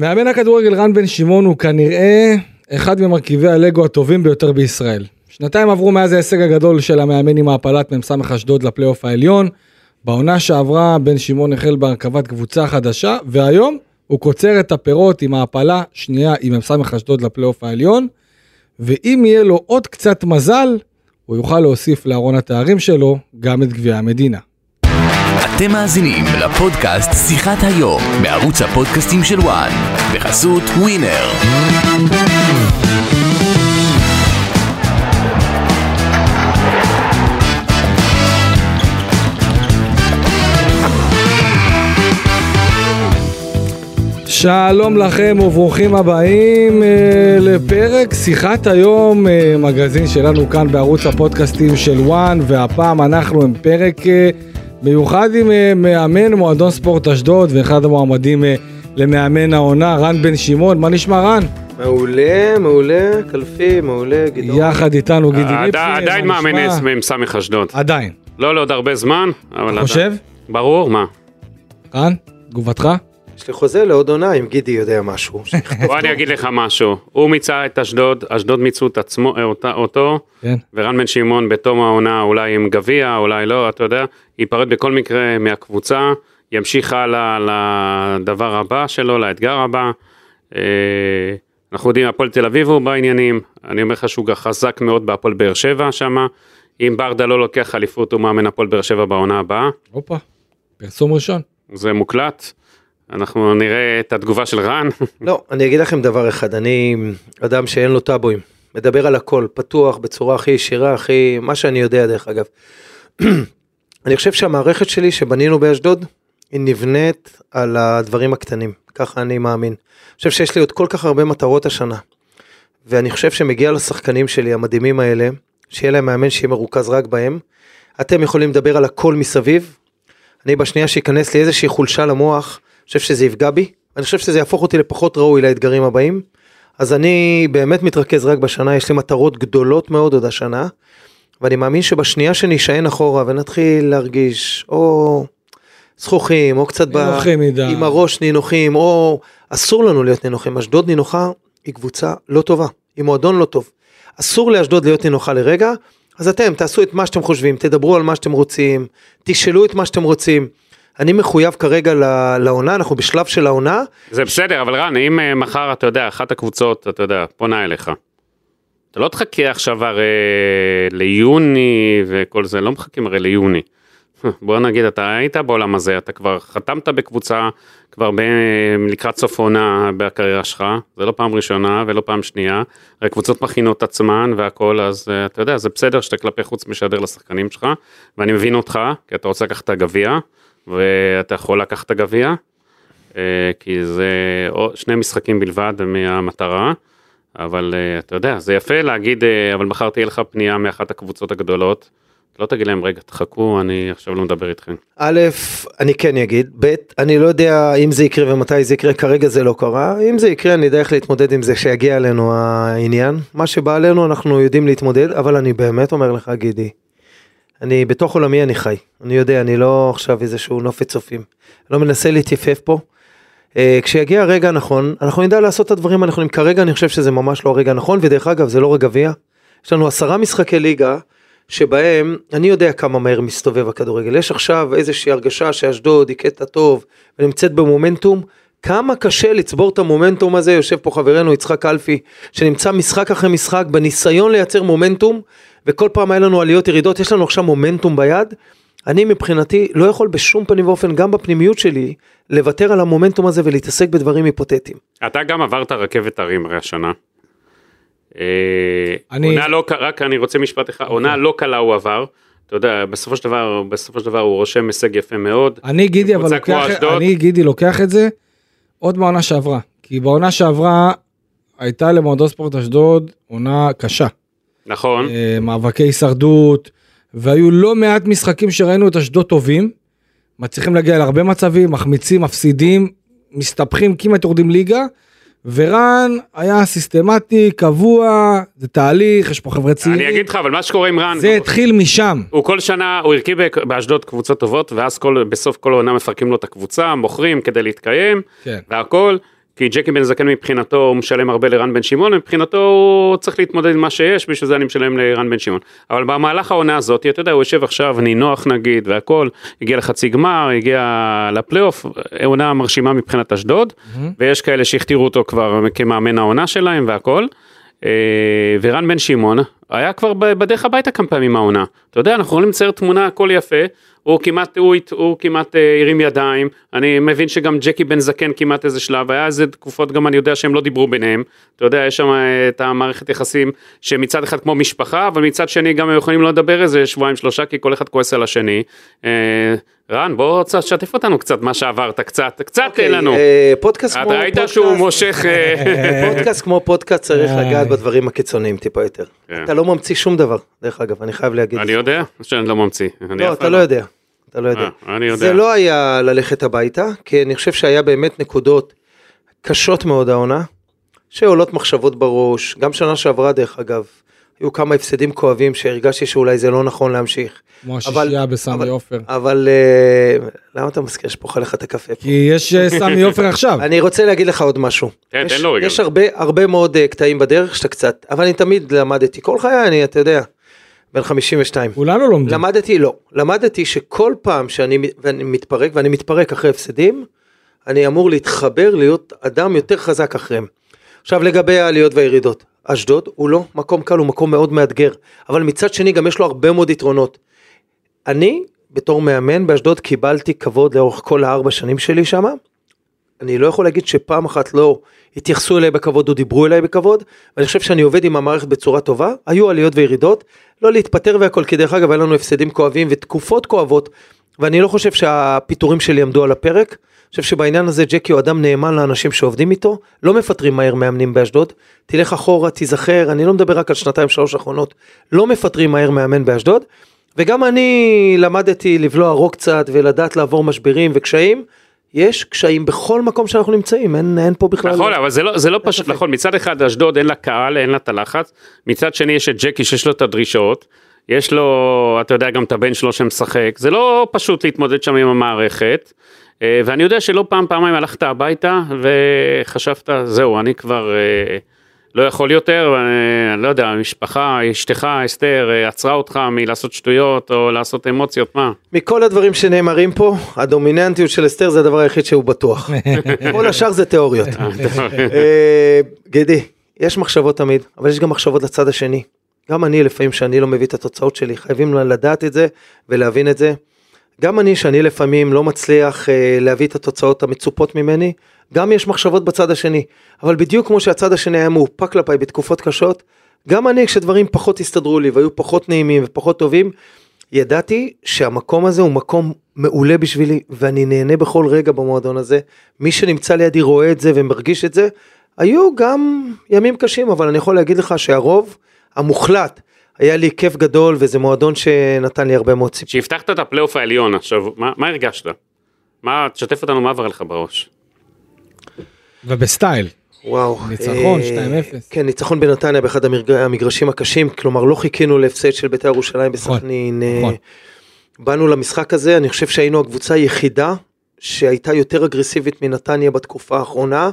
מאמן הכדורגל רן בן שמעון הוא כנראה אחד ממרכיבי הלגו הטובים ביותר בישראל. שנתיים עברו מאז ההישג הגדול של המאמן עם העפלת מ"ס אשדוד לפלייאוף העליון. בעונה שעברה בן שמעון החל בהרכבת קבוצה חדשה, והיום הוא קוצר את הפירות עם העפלה שנייה עם מ"ס אשדוד לפלייאוף העליון. ואם יהיה לו עוד קצת מזל, הוא יוכל להוסיף לארון התארים שלו גם את גביע המדינה. אתם מאזינים לפודקאסט שיחת היום בערוץ הפודקאסטים של וואן בחסות ווינר. שלום לכם וברוכים הבאים אה, לפרק שיחת היום, אה, מגזין שלנו כאן בערוץ הפודקאסטים של וואן, והפעם אנחנו עם פרק אה, מיוחד עם אה, מאמן מועדון ספורט אשדוד ואחד המועמדים אה, למאמן העונה, רן בן שמעון, מה נשמע רן? מעולה, מעולה, קלפי, מעולה, גדעון. יחד איתנו גידי עד- ליפסי, עדיין מאמן? מ"ס אשדוד. עדיין. לא לעוד הרבה זמן, אבל עדיין. חושב? ברור, מה? רן, תגובתך? יש לי חוזה לעוד עונה אם גידי יודע משהו. בוא אני. אגיד לך משהו. הוא מיצה את אשדוד, אשדוד מיצו את עצמו, אה, אותה- אותו, כן. ורן בן שמעון בתום העונה אולי עם גביע, אולי לא, אתה יודע, ייפרד בכל מקרה מהקבוצה, ימשיך הלאה לדבר הבא שלו, לאתגר הבא. אה, אנחנו יודעים, הפועל תל אביב הוא בעניינים, אני אומר לך שהוא גם חזק מאוד בהפועל באר שבע שמה. אם ברדה לא לוקח אליפות, הוא מאמן הפועל באר שבע בעונה הבאה. הופה, פרסום ראשון. זה מוקלט. אנחנו נראה את התגובה של רן. לא, אני אגיד לכם דבר אחד, אני אדם שאין לו טאבואים. מדבר על הכל, פתוח, בצורה הכי ישירה, הכי... מה שאני יודע דרך אגב. אני חושב שהמערכת שלי שבנינו באשדוד, היא נבנית על הדברים הקטנים. ככה אני מאמין. אני חושב שיש לי עוד כל כך הרבה מטרות השנה. ואני חושב שמגיע לשחקנים שלי, המדהימים האלה, שיהיה להם מאמן שיהיה מרוכז רק בהם. אתם יכולים לדבר על הכל מסביב. אני בשנייה שייכנס לי איזושהי חולשה למוח, חושב שזה יפגע בי. אני חושב שזה יהפוך אותי לפחות ראוי לאתגרים הבאים. אז אני באמת מתרכז רק בשנה, יש לי מטרות גדולות מאוד עוד השנה. ואני מאמין שבשנייה שנישען אחורה ונתחיל להרגיש או זכוכים או קצת ב... עם הראש נינוחים או אסור לנו להיות נינוחים. אשדוד נינוחה היא קבוצה לא טובה, היא מועדון לא טוב. אסור לאשדוד להיות נינוחה לרגע, אז אתם תעשו את מה שאתם חושבים, תדברו על מה שאתם רוצים, תשאלו את מה שאתם רוצים. אני מחויב כרגע לעונה, אנחנו בשלב של העונה, זה בסדר, אבל רן, אם אה, מחר, אתה יודע, אחת הקבוצות, אתה יודע, פונה אליך. אתה לא תחכה עכשיו הרי ליוני וכל זה, לא מחכים הרי ליוני. בוא נגיד, אתה היית בעולם הזה, אתה כבר חתמת בקבוצה, כבר ב... לקראת סוף עונה בקריירה שלך, זה לא פעם ראשונה ולא פעם שנייה, הרי קבוצות מכינות עצמן והכל, אז אה, אתה יודע, זה בסדר שאתה כלפי חוץ משדר לשחקנים שלך, ואני מבין אותך, כי אתה רוצה לקחת את הגביע, ואתה יכול לקחת את הגביע, אה, כי זה שני משחקים בלבד מהמטרה, אבל אה, אתה יודע, זה יפה להגיד, אה, אבל מחר תהיה לך פנייה מאחת הקבוצות הגדולות, לא תגיד להם, רגע, תחכו, אני עכשיו לא מדבר איתכם. א', אני כן אגיד, ב', אני לא יודע אם זה יקרה ומתי זה יקרה, כרגע זה לא קרה, אם זה יקרה אני יודע איך להתמודד עם זה כשיגיע אלינו העניין, מה שבא עלינו אנחנו יודעים להתמודד, אבל אני באמת אומר לך גידי, אני בתוך עולמי אני חי, אני יודע, אני לא עכשיו איזשהו נופת צופים, לא מנסה להתייפף פה. אה, כשיגיע הרגע הנכון, אנחנו נדע לעשות את הדברים הנכונים, כרגע אני חושב שזה ממש לא הרגע הנכון, ודרך אגב זה לא רק גביע, יש לנו עשרה משחקי ליגה, שבהם אני יודע כמה מהר מסתובב הכדורגל. יש עכשיו איזושהי הרגשה שאשדוד היא קטע טוב ונמצאת במומנטום. כמה קשה לצבור את המומנטום הזה, יושב פה חברנו יצחק אלפי, שנמצא משחק אחרי משחק בניסיון לייצר מומנטום, וכל פעם היה לנו עליות ירידות, יש לנו עכשיו מומנטום ביד. אני מבחינתי לא יכול בשום פנים ואופן, גם בפנימיות שלי, לוותר על המומנטום הזה ולהתעסק בדברים היפותטיים. אתה גם עברת רכבת הרים הרי השנה. אה, אני- עונה לא, ק- רק אני רוצה משפט אחד, עונה לא קלה הוא עבר. אתה יודע, בסופו של דבר, בסופו של דבר הוא רושם הישג יפה מאוד. אני גידי אבל לוקח. אני גידי לוקח את זה עוד בעונה שעברה. כי בעונה שעברה הייתה למועדון ספורט אשדוד עונה קשה. נכון, אה, מאבקי הישרדות, והיו לא מעט משחקים שראינו את אשדוד טובים, מצליחים להגיע להרבה מצבים, מחמיצים, מפסידים, מסתבכים, כמעט יורדים ליגה, ורן היה סיסטמטי, קבוע, זה תהליך, יש פה חבר'ה צעירים. אני אגיד לך, אבל מה שקורה עם רן, זה התחיל משם. הוא כל שנה, הוא הרכיב באשדוד קבוצות טובות, ואז כל, בסוף כל עונה מפרקים לו את הקבוצה, מוכרים כדי להתקיים, כן. והכל, כי ג'קי בן זקן מבחינתו הוא משלם הרבה לרן בן שמעון, מבחינתו הוא צריך להתמודד עם מה שיש, בשביל זה אני משלם לרן בן שמעון. אבל במהלך העונה הזאת, אתה יודע, הוא יושב עכשיו נינוח נגיד והכל, הגיע לחצי גמר, הגיע לפלייאוף, עונה מרשימה מבחינת אשדוד, ויש כאלה שהכתירו אותו כבר כמאמן העונה שלהם והכל. אה, ורן בן שמעון היה כבר בדרך הביתה כמה פעמים העונה. אתה יודע, אנחנו יכולים לצייר תמונה, הכל יפה, הוא כמעט, הוא, הוא כמעט אה, הרים ידיים, אני מבין שגם ג'קי בן זקן כמעט איזה שלב, היה איזה תקופות גם אני יודע שהם לא דיברו ביניהם, אתה יודע, יש שם אה, את המערכת יחסים שמצד אחד כמו משפחה, אבל מצד שני גם הם יכולים לא לדבר איזה שבועיים שלושה, כי כל אחד כועס על השני. אה, רן, בוא תשתף אותנו קצת מה שעברת, קצת, קצת תן לנו. אה, פודקאסט כמו אתה ראית פודקאסט, שהוא מושך... אה, פודקאסט כמו פודקאסט צריך. לגעת בדברים הקיצוניים טיפה יותר. כן. אתה לא ממציא שום דבר, דרך אגב, אני חייב להגיד. אני יודע שאני לא ממציא. לא, אתה פעם לא יודע. אתה לא יודע. אה, אני יודע. זה לא היה ללכת הביתה, כי אני חושב שהיה באמת נקודות קשות מאוד העונה, שעולות מחשבות בראש, גם שנה שעברה דרך אגב, היו כמה הפסדים כואבים שהרגשתי שאולי זה לא נכון להמשיך. כמו אבל- השישייה בסמי עופר. אבל אה, למה אתה מזכיר שפוך עליך את הקפה פה? כי יש אה, סמי עופר עכשיו. אני רוצה להגיד לך עוד משהו. תן, יש, תן לו רגע. יש הרבה, הרבה מאוד קטעים בדרך שאתה קצת, אבל אני תמיד למדתי, כל חיי אני, אתה יודע, בן 52. כולנו לומדים. למדתי, לא, למדתי שכל פעם שאני ואני מתפרק, ואני מתפרק אחרי הפסדים, אני אמור להתחבר להיות אדם יותר חזק אחריהם. עכשיו לגבי העליות והירידות, אשדוד הוא לא מקום קל, הוא מקום מאוד מאתגר, אבל מצד שני גם יש לו הרבה מאוד יתרונות. אני, בתור מאמן באשדוד, קיבלתי כבוד לאורך כל הארבע שנים שלי שם. אני לא יכול להגיד שפעם אחת לא התייחסו אליי בכבוד או דיברו אליי בכבוד, ואני חושב שאני עובד עם המערכת בצורה טובה, היו עליות וירידות, לא להתפטר והכל, כי דרך אגב היה לנו הפסדים כואבים ותקופות כואבות, ואני לא חושב שהפיטורים שלי עמדו על הפרק, אני חושב שבעניין הזה ג'קי הוא אדם נאמן לאנשים שעובדים איתו, לא מפטרים מהר מאמנים באשדוד, תלך אחורה, תיזכר, אני לא מדבר רק על שנתיים שלוש האחרונות, לא מפטרים מהר מאמן באשדוד, וגם אני למדתי לבלוע רוק קצת ולדעת לעבור משברים וקשיים. יש קשיים בכל מקום שאנחנו נמצאים, אין, אין פה בכלל... נכון, אבל זה לא, זה לא פשוט. נכון, מצד אחד אשדוד אין לה קהל, אין לה את הלחץ, מצד שני יש את ג'קי שיש לו את הדרישות, יש לו, אתה יודע, גם את הבן שלו שמשחק, זה לא פשוט להתמודד שם עם המערכת, אה, ואני יודע שלא פעם, פעמיים הלכת הביתה וחשבת, זהו, אני כבר אה, לא יכול יותר, אה, אני לא יודע, המשפחה, אשתך, אסתר, אה, עצרה אותך מלעשות שטויות או לעשות אמוציות, מה? מכל הדברים שנאמרים פה, הדומיננטיות של אסתר זה הדבר היחיד שהוא בטוח. כל השאר זה תיאוריות. אה, גידי, יש מחשבות תמיד, אבל יש גם מחשבות לצד השני. גם אני לפעמים שאני לא מביא את התוצאות שלי, חייבים לדעת את זה ולהבין את זה. גם אני שאני לפעמים לא מצליח להביא את התוצאות המצופות ממני, גם יש מחשבות בצד השני. אבל בדיוק כמו שהצד השני היה מאופק כלפיי בתקופות קשות, גם אני כשדברים פחות הסתדרו לי והיו פחות נעימים ופחות טובים, ידעתי שהמקום הזה הוא מקום מעולה בשבילי ואני נהנה בכל רגע במועדון הזה. מי שנמצא לידי רואה את זה ומרגיש את זה. היו גם ימים קשים אבל אני יכול להגיד לך שהרוב המוחלט היה לי כיף גדול וזה מועדון שנתן לי הרבה מאוד ציפור. כשהבטחת את הפלייאוף העליון עכשיו, מה, מה הרגשת? מה, תשתף אותנו מה עבר לך בראש? ובסטייל. וואו. ניצחון, אה, 2-0. כן, ניצחון בנתניה באחד המגרשים הקשים, כלומר לא חיכינו להפסד של בית"ר ירושלים נכון, בסכנין. אה, נכון. באנו למשחק הזה, אני חושב שהיינו הקבוצה היחידה שהייתה יותר אגרסיבית מנתניה בתקופה האחרונה.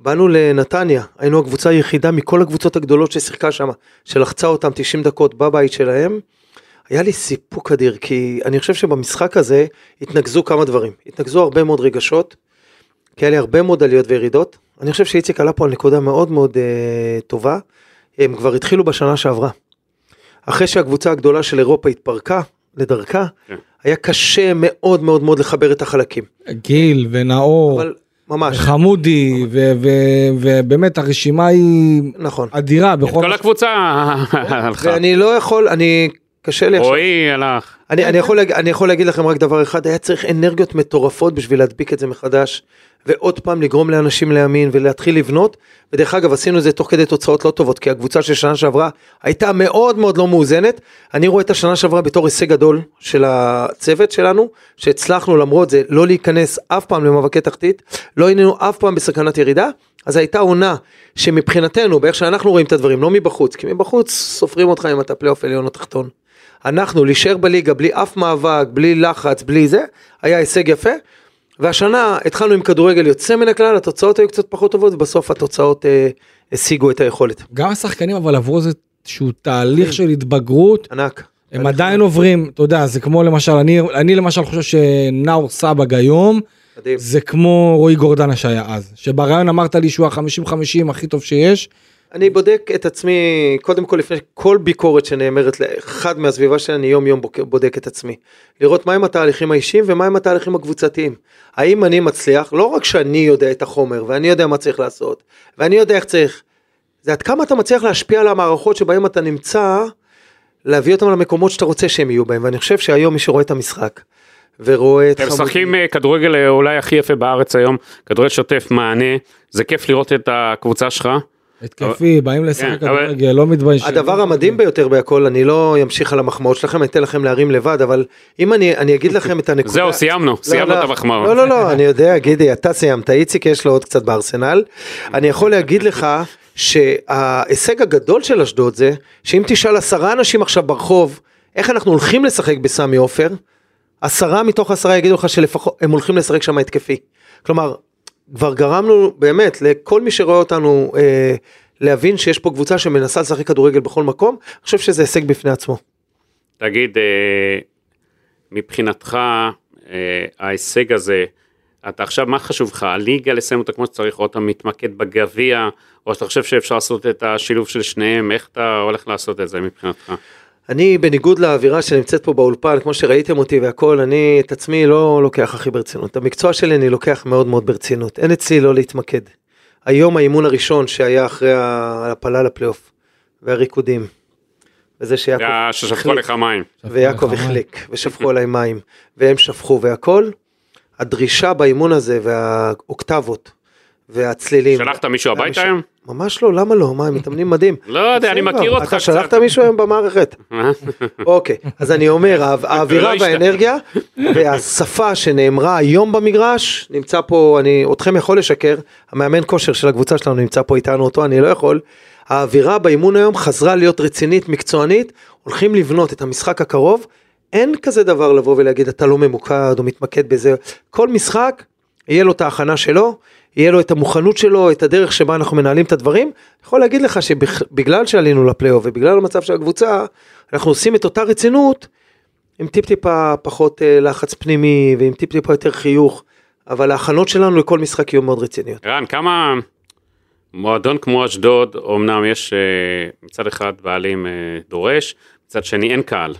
באנו לנתניה, היינו הקבוצה היחידה מכל הקבוצות הגדולות ששיחקה שם, שלחצה אותם 90 דקות בבית שלהם. היה לי סיפוק אדיר, כי אני חושב שבמשחק הזה התנקזו כמה דברים. התנקזו הרבה מאוד רגשות, כי היה לי הרבה מאוד עליות וירידות. אני חושב שאיציק עלה פה על נקודה מאוד מאוד uh, טובה. הם כבר התחילו בשנה שעברה. אחרי שהקבוצה הגדולה של אירופה התפרקה לדרכה, כן. היה קשה מאוד מאוד מאוד לחבר את החלקים. גיל ונאור אבל ממש, חמודי ובאמת הרשימה היא נכון. אדירה בכל כל הקבוצה הלכה. ואני לא יכול, אני, קשה לי עכשיו. רועי הלך. אני, אני, יכול, אני יכול להגיד לכם רק דבר אחד, היה צריך אנרגיות מטורפות בשביל להדביק את זה מחדש, ועוד פעם לגרום לאנשים להאמין ולהתחיל לבנות, ודרך אגב עשינו את זה תוך כדי תוצאות לא טובות, כי הקבוצה של שנה שעברה הייתה מאוד מאוד לא מאוזנת, אני רואה את השנה שעברה בתור הישג גדול של הצוות שלנו, שהצלחנו למרות זה לא להיכנס אף פעם למאבקי תחתית, לא היינו אף פעם בסכנת ירידה, אז הייתה עונה שמבחינתנו, באיך שאנחנו רואים את הדברים, לא מבחוץ, כי מבחוץ סופרים אותך אם אתה פלייאוף עליון או תחתון. אנחנו להישאר בליגה בלי אף מאבק, בלי לחץ, בלי זה, היה הישג יפה. והשנה התחלנו עם כדורגל יוצא מן הכלל, התוצאות היו קצת פחות טובות, ובסוף התוצאות אה, השיגו את היכולת. גם השחקנים אבל עברו איזשהו תהליך של התבגרות, ענק. הם עדיין עוברים, אתה יודע, זה כמו למשל, אני, אני למשל חושב שנאור סבג היום, מדהים. זה כמו רועי גורדנה שהיה אז, שבריאיון אמרת לי שהוא ה-50-50 הכי טוב שיש, אני בודק את עצמי, קודם כל לפני כל ביקורת שנאמרת לאחד מהסביבה שלי, אני יום יום בודק את עצמי. לראות מהם התהליכים האישיים ומהם התהליכים הקבוצתיים. האם אני מצליח, לא רק שאני יודע את החומר ואני יודע מה צריך לעשות, ואני יודע איך צריך, זה עד כמה אתה מצליח להשפיע על המערכות שבהם אתה נמצא, להביא אותם למקומות שאתה רוצה שהם יהיו בהם, ואני חושב שהיום מי שרואה את המשחק, ורואה את הם משחקים אה, כדורגל אה, אולי הכי יפה בארץ היום, כדורגל שוטף מענה, זה כיף לראות את הקבוצה שלך. התקפי, באים לשחק כן, אבל- כדורגל, לא מתביישים. הדבר המדהים ביותר בהכל, אני לא אמשיך על המחמאות שלכם, אני אתן לכם להרים לבד, אבל אם אני, אני אגיד לכם את הנקודה... זהו, סיימנו, סיימנו לא, את המחמאות. לא, לא, לא, אני יודע, גידי, אתה סיימת, איציק יש לו עוד קצת בארסנל. אני יכול להגיד לך שההישג הגדול של אשדוד זה, שאם תשאל עשרה אנשים עכשיו ברחוב, איך אנחנו הולכים לשחק בסמי עופר, עשרה מתוך עשרה יגידו לך שלפחות, הם הולכים לשחק שם התקפי. כלומר, כבר גרמנו באמת לכל מי שרואה אותנו אה, להבין שיש פה קבוצה שמנסה לשחק כדורגל בכל מקום, אני חושב שזה הישג בפני עצמו. תגיד, אה, מבחינתך, אה, ההישג הזה, אתה עכשיו, מה חשוב לך, הליגה לסיים אותה כמו שצריך, או אתה מתמקד בגביע, או שאתה חושב שאפשר לעשות את השילוב של שניהם, איך אתה הולך לעשות את זה מבחינתך? אני בניגוד לאווירה שנמצאת פה באולפן, כמו שראיתם אותי והכל, אני את עצמי לא לוקח הכי ברצינות. המקצוע שלי אני לוקח מאוד מאוד ברצינות. אין אצלי לא להתמקד. היום האימון הראשון שהיה אחרי ההעפלה לפלייאוף, והריקודים, וזה שיעקב ששפכו לך מים. ויעקב החליק, ושפכו עליי מים, והם שפכו והכל, הדרישה באימון הזה, והאוקטבות, והצלילים. שלחת מישהו הביתה היום? ממש לא, למה לא? מה, הם מתאמנים מדהים. לא יודע, אני מכיר אותך אתה קצת. שלחת מישהו היום במערכת? אוקיי, אז אני אומר, האווירה לא השתנה. והאנרגיה והשפה שנאמרה היום במגרש, נמצא פה, אני, אתכם יכול לשקר, המאמן כושר של הקבוצה שלנו נמצא פה איתנו אותו, אני לא יכול. האווירה באימון היום חזרה להיות רצינית, מקצוענית, הולכים לבנות את המשחק הקרוב, אין כזה דבר לבוא ולהגיד אתה לא ממוקד או מתמקד בזה, כל משחק יהיה לו את ההכנה שלו, יהיה לו את המוכנות שלו, את הדרך שבה אנחנו מנהלים את הדברים. אני יכול להגיד לך שבגלל שעלינו לפלייאוף ובגלל המצב של הקבוצה, אנחנו עושים את אותה רצינות עם טיפ טיפה פחות אה, לחץ פנימי ועם טיפ טיפה יותר חיוך, אבל ההכנות שלנו לכל משחק יהיו מאוד רציניות. ערן, כמה מועדון כמו אשדוד, אמנם יש אה, מצד אחד בעלים אה, דורש, מצד שני אין קהל.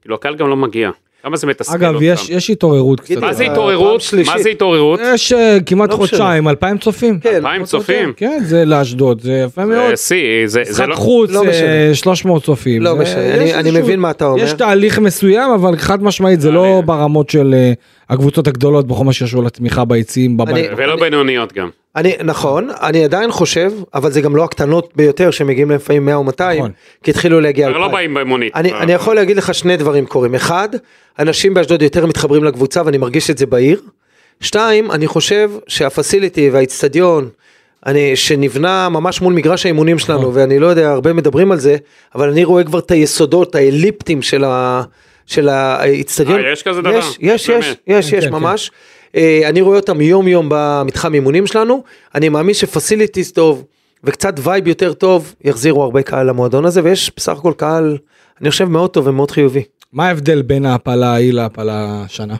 כאילו הקהל גם לא מגיע. כמה זה מתסכל אגב, אותם? יש, יש התעוררות קצת. מה זה פעם התעוררות? שלישית. מה זה התעוררות? יש אה, כמעט לא. חודשיים, אלפיים צופים. כן. אלפיים צופים? כן, זה לאשדוד, זה יפה מאוד. זה שיא, זה זה לא... חוץ, לא אה, משנה. 300 צופים. לא משנה, אני- אני מבין מה אתה אומר. יש תהליך מסוים, אבל חד משמעית זה לא ברמות של אה, הקבוצות הגדולות בכל מה שקשור לתמיכה ביציעים בבית. ולא בינוניות גם. אני, נכון, אני עדיין חושב, אבל זה גם לא הקטנות ביותר שמגיעים לפעמים 100 או 200, נכון. כי התחילו להגיע אבל לא 2,000. באים במונית. אני, אני יכול להגיד לך שני דברים קורים. אחד, אנשים באשדוד יותר מתחברים לקבוצה ואני מרגיש את זה בעיר. שתיים, אני חושב שהפסיליטי והאיצטדיון, אני, שנבנה ממש מול מגרש האימונים שלנו, ואני לא יודע, הרבה מדברים על זה, אבל אני רואה כבר את היסודות, האליפטיים של ה... של האיצטדיון. אה, יש כזה דבר? יש, יש? יש, יש, כן, יש כן, ממש. אה, אני רואה אותם יום יום במתחם אימונים שלנו, אני מאמין ש facilities טוב וקצת וייב יותר טוב יחזירו הרבה קהל למועדון הזה ויש בסך הכל קהל אני חושב מאוד טוב ומאוד חיובי. מה ההבדל בין ההעפלה ההיא להעפלה השנה?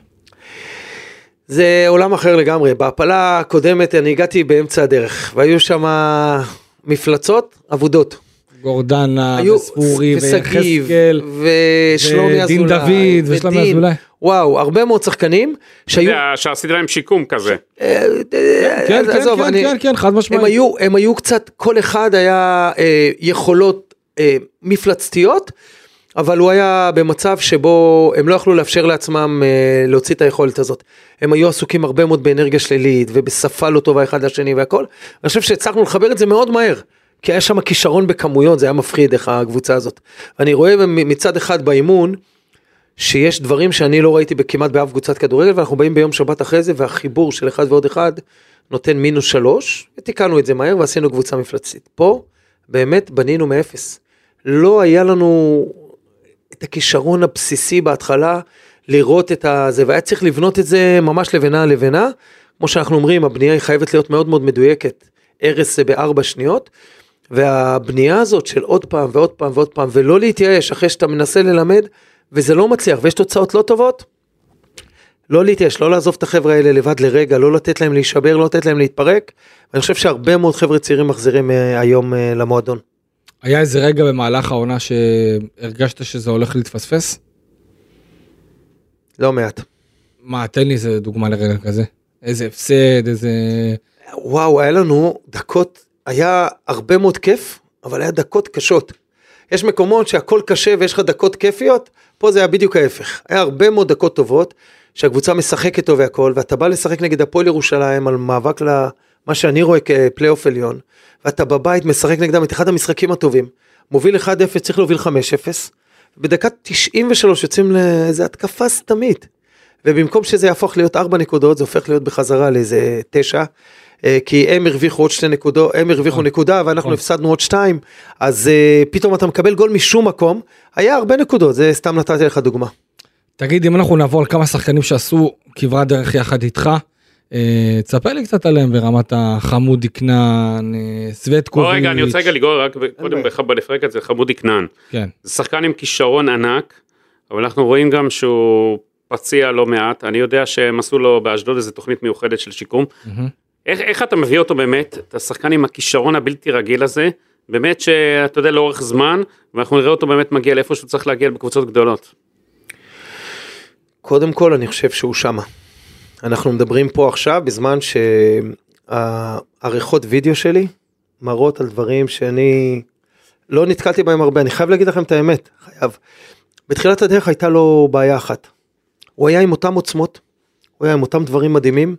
זה עולם אחר לגמרי, בהעפלה הקודמת אני הגעתי באמצע הדרך והיו שם מפלצות אבודות. גורדנה היו וספורי ושגיב ויחזקאל. ושלומי אזולאי. ודין דוד ושלומי. אזולאי. וואו, הרבה מאוד שחקנים שהיו... זה שעשיתי להם שיקום כזה. אה, כן, אז כן, עזוב, כן, אני- כן, כן, חד הם משמעית. היו, הם היו קצת, כל אחד היה אה, יכולות אה, מפלצתיות, אבל הוא היה במצב שבו הם לא יכלו לאפשר לעצמם אה, להוציא את היכולת הזאת. הם היו עסוקים הרבה מאוד באנרגיה שלילית ובשפה לא טובה אחד לשני והכל. אני חושב שהצלחנו לחבר את זה מאוד מהר. כי היה שם כישרון בכמויות, זה היה מפחיד איך הקבוצה הזאת. אני רואה מצד אחד באימון, שיש דברים שאני לא ראיתי כמעט באף קבוצת כדורגל, ואנחנו באים ביום שבת אחרי זה, והחיבור של אחד ועוד אחד נותן מינוס שלוש, ותיקנו את זה מהר ועשינו קבוצה מפלצתית. פה באמת בנינו מאפס. לא היה לנו את הכישרון הבסיסי בהתחלה לראות את הזה, והיה צריך לבנות את זה ממש לבנה לבנה. כמו שאנחנו אומרים, הבנייה היא חייבת להיות מאוד מאוד מדויקת. הרס זה בארבע שניות, והבנייה הזאת של עוד פעם ועוד פעם ועוד פעם, ולא להתייאש אחרי שאתה מנסה ללמד, וזה לא מצליח, ויש תוצאות לא טובות, לא להתייאש, לא לעזוב את החבר'ה האלה לבד לרגע, לא לתת להם להישבר, לא לתת להם להתפרק. ואני חושב שהרבה מאוד חבר'ה צעירים מחזירים אה, היום אה, למועדון. היה איזה רגע במהלך העונה שהרגשת שזה הולך להתפספס? לא מעט. מה, תן לי איזה דוגמה לרגע כזה. איזה הפסד, איזה... וואו, היה לנו דקות, היה הרבה מאוד כיף, אבל היה דקות קשות. יש מקומות שהכל קשה ויש לך דקות כיפיות, פה זה היה בדיוק ההפך. היה הרבה מאוד דקות טובות, שהקבוצה משחקת טוב והכל, ואתה בא לשחק נגד הפועל ירושלים על מאבק למה שאני רואה כפלייאוף עליון, ואתה בבית משחק נגדם את אחד המשחקים הטובים, מוביל 1-0, צריך להוביל 5-0, בדקה 93 יוצאים לאיזה התקפה סתמית. ובמקום שזה יהפוך להיות 4 נקודות, זה הופך להיות בחזרה לאיזה 9. אה, כי הם הרוויחו עוד שתי נקודות, הם הרוויחו נכון. נקודה ואנחנו נכון. הפסדנו עוד שתיים, אז אה, פתאום אתה מקבל גול משום מקום, היה הרבה נקודות, זה סתם נתתי לך דוגמה. תגיד, אם אנחנו נעבור על כמה שחקנים שעשו כברת דרך יחד איתך, אה, תספר לי קצת עליהם ברמת החמודי כנען, סווטקוביץ'. רגע, אני רוצה רגע לגרור רק קודם בלפרק את זה, חמודי כנען. כן. זה שחקן עם כישרון ענק, אבל אנחנו רואים גם שהוא פציע לא מעט. אני יודע שהם עשו לו באשדוד איזה תוכנית מיוחדת של שיקום. איך, איך אתה מביא אותו באמת, את השחקן עם הכישרון הבלתי רגיל הזה, באמת שאתה יודע לאורך זמן, ואנחנו נראה אותו באמת מגיע לאיפה שהוא צריך להגיע בקבוצות גדולות. קודם כל אני חושב שהוא שמה. אנחנו מדברים פה עכשיו בזמן שהעריכות וידאו שלי מראות על דברים שאני לא נתקלתי בהם הרבה, אני חייב להגיד לכם את האמת, חייב. בתחילת הדרך הייתה לו בעיה אחת. הוא היה עם אותם עוצמות, הוא היה עם אותם דברים מדהימים,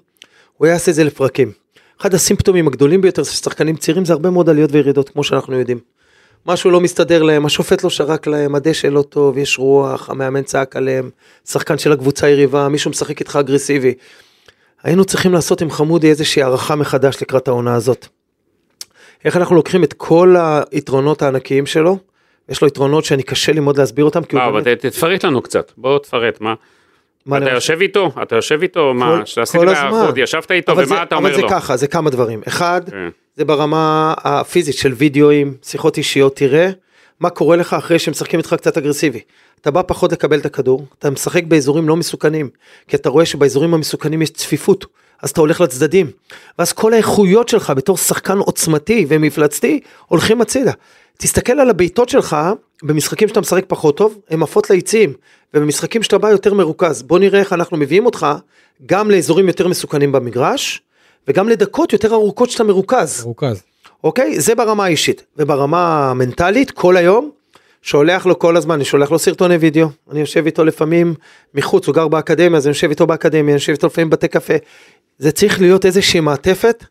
הוא היה יעשה את זה לפרקים. אחד הסימפטומים הגדולים ביותר של שחקנים צעירים זה הרבה מאוד עליות וירידות כמו שאנחנו יודעים. משהו לא מסתדר להם, השופט לא שרק להם, הדשא לא טוב, יש רוח, המאמן צעק עליהם, שחקן של הקבוצה היריבה, מישהו משחק איתך אגרסיבי. היינו צריכים לעשות עם חמודי איזושהי הערכה מחדש לקראת העונה הזאת. איך אנחנו לוקחים את כל היתרונות הענקיים שלו, יש לו יתרונות שאני קשה לי מאוד להסביר אותם, כי הוא אבל באמת, ת- תפרט לנו קצת, בוא תפרט, מה? מה אתה? יושב איתו? אתה יושב איתו? מה? שעשית כל הזמן. ישבת איתו, ומה זה- אתה אומר אבל זה לו? ככה, זה כמה דברים. אחד, כן. זה ברמה הפיזית של וידאוים, שיחות אישיות, תראה מה קורה לך אחרי שמשחקים איתך קצת אגרסיבי. אתה בא פחות לקבל את הכדור, אתה משחק באזורים לא מסוכנים, כי אתה רואה שבאזורים המסוכנים יש צפיפות, אז אתה הולך לצדדים, ואז כל האיכויות שלך בתור שחקן עוצמתי ומפלצתי הולכים הצידה. תסתכל על הבעיטות שלך במשחקים שאתה משחק פחות טוב, הן עפות ליציעים, ובמשחקים שאתה בא יותר מרוכז. בוא נראה איך אנחנו מביאים אותך גם לאזורים יותר מסוכנים במגרש, וגם לדקות יותר ארוכות שאתה מרוכז. מרוכז. אוקיי? זה ברמה האישית. וברמה המנטלית, כל היום, שולח לו כל הזמן, אני שולח לו סרטוני וידאו, אני יושב איתו לפעמים מחוץ, הוא גר באקדמיה, אז אני יושב איתו באקדמיה, אני יושב איתו לפעמים בתי קפה. זה צריך להיות איזושהי מעטפת,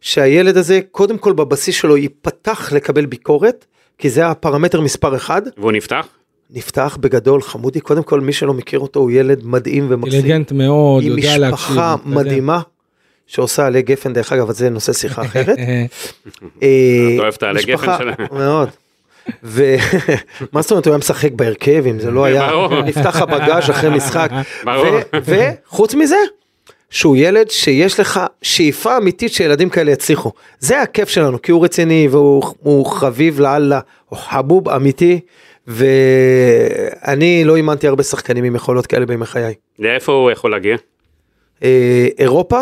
שהילד הזה, קודם כל בבסיס שלו ייפתח לקבל ביקורת, כי זה הפרמטר מספר אחד. והוא נפתח? נפתח בגדול, חמודי, קודם כל מי שלא מכיר אותו הוא ילד מדהים ומקסים. אינטליגנט מאוד, עם יודע להקשיב. משפחה מתקדם. מדהימה, שעושה עלי גפן, דרך אגב, אבל זה נושא שיחה אחרת. אה, אה, אוהב את העלי גפן משפחה- שלהם. מאוד. ומה זאת אומרת הוא היה משחק בהרכב אם זה לא היה. נפתח הבגאז' אחרי משחק וחוץ מזה שהוא ילד שיש לך שאיפה אמיתית שילדים כאלה יצליחו זה הכיף שלנו כי הוא רציני והוא הוא חביב לאללה הוא חבוב אמיתי ואני לא אימנתי הרבה שחקנים עם יכולות כאלה בימי חיי. לאיפה הוא יכול להגיע? אה, אירופה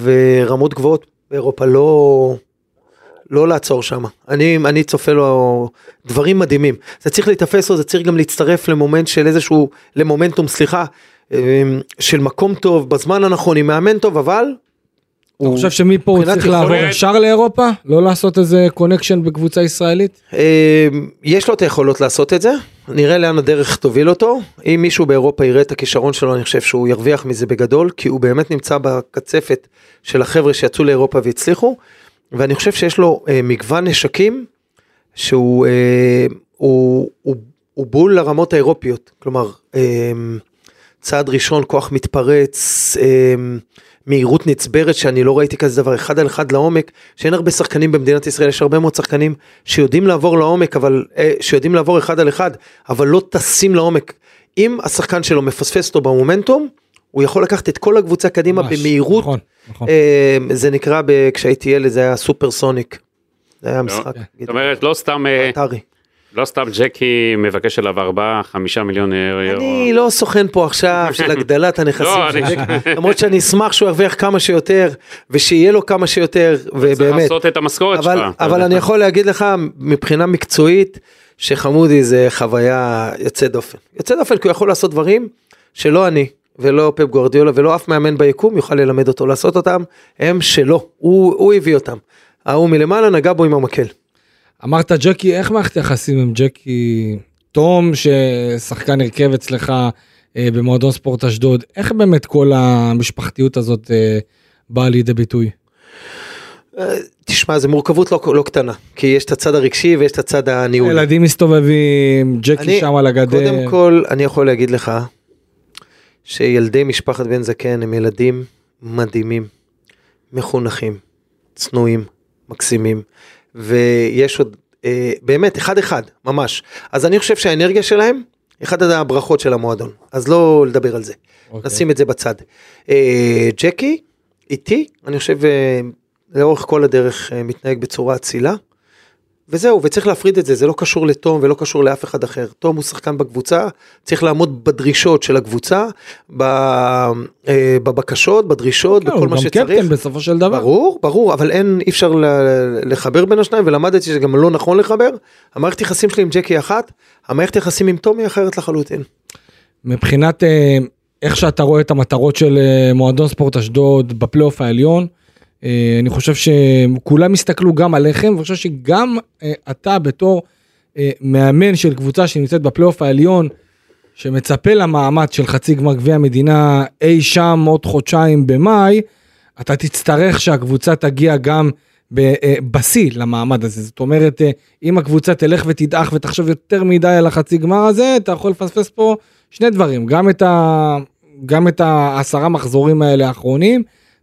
ורמות גבוהות באירופה לא לא לעצור שם אני אני צופה לו דברים מדהימים זה צריך להיתפס לו זה צריך גם להצטרף למומנט של איזשהו למומנטום סליחה של מקום טוב בזמן הנכון עם מאמן טוב אבל. אתה חושב שמפה הוא צריך לעבור ישר לאירופה? לא לעשות איזה connection בקבוצה ישראלית? אה, יש לו את היכולות לעשות את זה, נראה לאן הדרך תוביל אותו. אם מישהו באירופה יראה את הכישרון שלו, אני חושב שהוא ירוויח מזה בגדול, כי הוא באמת נמצא בקצפת של החבר'ה שיצאו לאירופה והצליחו, ואני חושב שיש לו אה, מגוון נשקים שהוא אה, הוא, הוא, הוא בול לרמות האירופיות, כלומר אה, צעד ראשון כוח מתפרץ, אה, מהירות נצברת שאני לא ראיתי כזה דבר אחד על אחד לעומק שאין הרבה שחקנים במדינת ישראל יש הרבה מאוד שחקנים שיודעים לעבור לעומק אבל אה, שיודעים לעבור אחד על אחד אבל לא טסים לעומק אם השחקן שלו מפספס אותו במומנטום, הוא יכול לקחת את כל הקבוצה קדימה ממש, במהירות. נכון, נכון. אה, זה נקרא, כשהייתי ילד זה היה סופר סוניק. זה היה משחק. זאת אומרת, לא סתם, אה, אתרי. לא סתם ג'קי מבקש עליו 4-5 מיליון אירו. אני לא סוכן פה עכשיו של הגדלת הנכסים לא, של אני- ג'קי, למרות שאני אשמח שהוא ירוויח כמה שיותר, ושיהיה לו כמה שיותר, צריך ובאמת. לעשות את המשכורת שלך. אבל. אני יכול להגיד לך מבחינה מקצועית שחמודי זה חוויה יוצאת דופן. יוצאת דופן כי הוא יכול לעשות דברים שלא אני ולא פפ גורדיולה ולא אף מאמן ביקום יוכל ללמד אותו לעשות אותם, הם שלו, הוא, הוא הביא אותם. ההוא מלמעלה נגע בו עם המקל. אמרת ג'קי, איך מערכת היחסים עם ג'קי תום, ששחקן הרכב אצלך אה, במועדון ספורט אשדוד, איך באמת כל המשפחתיות הזאת אה, באה לידי ביטוי? אה, תשמע, זו מורכבות לא, לא קטנה, כי יש את הצד הרגשי ויש את הצד הניהולי. ילדים מסתובבים, ג'קי אני- שם על הגדר. קודם כל, אני יכול להגיד לך שילדי משפחת בן זקן הם ילדים מדהימים, מחונכים, צנועים, מקסימים, ויש עוד, אה, באמת, אחד-אחד, ממש. אז אני חושב שהאנרגיה שלהם, אחת הברכות של המועדון, אז לא לדבר על זה, אוקיי. נשים את זה בצד. אה, ג'קי, איתי, אני חושב, אה, לאורך כל הדרך אה, מתנהג בצורה אצילה. וזהו, וצריך להפריד את זה, זה לא קשור לתום ולא קשור לאף אחד אחר. תום הוא שחקן בקבוצה, צריך לעמוד בדרישות של הקבוצה, אה, בבקשות, בדרישות, כן, בכל הוא מה גם שצריך. קפטן בסופו של דבר. ברור, ברור, אבל אין, אי אפשר לחבר בין השניים, ולמדתי שזה גם לא נכון לחבר. המערכת יחסים שלי עם ג'קי אחת, המערכת יחסים עם תום היא אחרת לחלוטין. מבחינת אה, איך שאתה רואה את המטרות של אה, מועדון ספורט אשדוד בפלייאוף העליון, אני חושב שכולם הסתכלו גם עליכם, ואני חושב שגם אה, אתה בתור אה, מאמן של קבוצה שנמצאת בפלייאוף העליון, שמצפה למעמד של חצי גמר גביע המדינה אי שם עוד חודשיים במאי, אתה תצטרך שהקבוצה תגיע גם אה, בשיא למעמד הזה. זאת אומרת, אה, אם הקבוצה תלך ותדעך ותחשוב יותר מדי על החצי גמר הזה, אתה יכול לפספס פה שני דברים, גם את, ה... גם את העשרה מחזורים האלה האחרונים,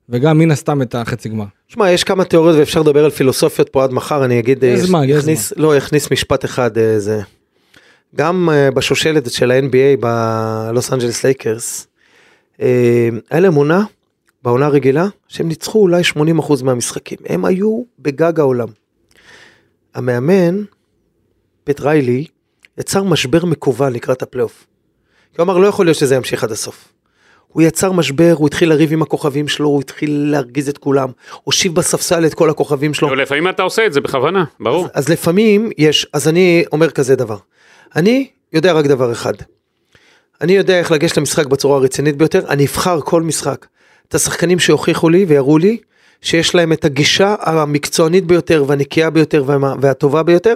וגם מן הסתם את החצי גמר. שמע, יש כמה תיאוריות ואפשר לדבר על פילוסופיות פה עד מחר, אני אגיד, יש אה, זמן, יש אכניס, לא, אכניס משפט אחד, אה, זה, גם אה, בשושלת של ה-NBA בלוס אנג'לס לייקרס, היה להם עונה, בעונה הרגילה, שהם ניצחו אולי 80% מהמשחקים, הם היו בגג העולם. המאמן, פט ריילי, יצר משבר מקוון לקראת הפלייאוף. הוא אמר, לא יכול להיות שזה ימשיך עד הסוף. הוא יצר משבר, הוא התחיל לריב עם הכוכבים שלו, הוא התחיל להרגיז את כולם, הושיב בספסל את כל הכוכבים שלו. אבל לפעמים אתה עושה את זה בכוונה, ברור. אז, אז לפעמים יש, אז אני אומר כזה דבר. אני יודע רק דבר אחד. אני יודע איך לגשת למשחק בצורה הרצינית ביותר, אני אבחר כל משחק. את השחקנים שיוכיחו לי ויראו לי שיש להם את הגישה המקצוענית ביותר והנקייה ביותר והטובה ביותר.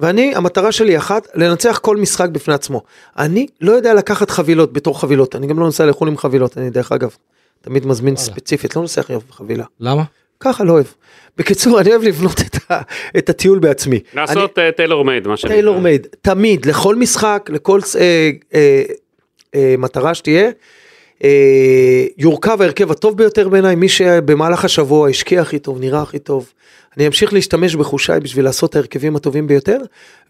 ואני, המטרה שלי אחת, לנצח כל משחק בפני עצמו. אני לא יודע לקחת חבילות בתור חבילות, אני גם לא נוסע לחו"ל עם חבילות, אני דרך אגב, תמיד מזמין ספציפית, לא נוסע היום בחבילה. למה? ככה לא אוהב. בקיצור, אני אוהב לבנות את, ה, את הטיול בעצמי. לעשות טיילור מייד, מה שנקרא. טיילור מייד, תמיד, לכל משחק, לכל אה, אה, אה, מטרה שתהיה, אה, יורכב ההרכב הטוב ביותר בעיניי, מי שבמהלך השבוע השקיע הכי טוב, נראה הכי טוב. אני אמשיך להשתמש בחושיי בשביל לעשות את ההרכבים הטובים ביותר,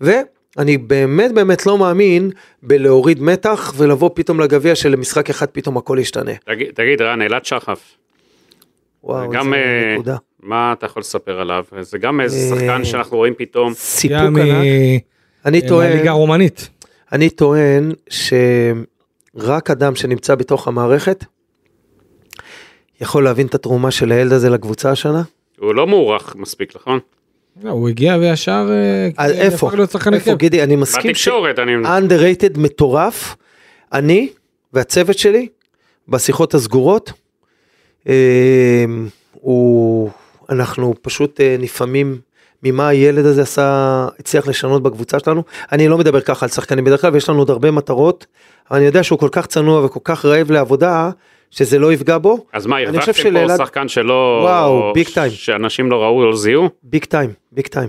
ואני באמת באמת לא מאמין בלהוריד מתח ולבוא פתאום לגביע שלמשחק אחד פתאום הכל ישתנה. תגיד, תגיד, רן, אלעד שחף, וואו, גם, איזה אה, נקודה. מה אתה יכול לספר עליו? זה גם איזה אה, שחקן שאנחנו רואים פתאום. סיפוק גם ענק. אני מ- טוען... מהליגה הרומנית. אני טוען שרק אדם שנמצא בתוך המערכת יכול להבין את התרומה של הילד הזה לקבוצה השנה. הוא לא מוערך מספיק, נכון? לא, הוא הגיע וישר אה, אז איפה? איפה הרכב. גידי? אני מסכים בתקשורת, אני... ש-underrated מטורף. אני והצוות שלי בשיחות הסגורות, אה, הוא, אנחנו פשוט אה, נפעמים ממה הילד הזה עשה, הצליח לשנות בקבוצה שלנו. אני לא מדבר ככה על שחקנים בדרך כלל, ויש לנו עוד הרבה מטרות, אבל אני יודע שהוא כל כך צנוע וכל כך רעב לעבודה, שזה לא יפגע בו. אז מה, הרווחתם פה שלאלעד- שחקן שלא... וואו, big time. שאנשים לא ראו, לא זיהו? ביג טיים, ביג טיים.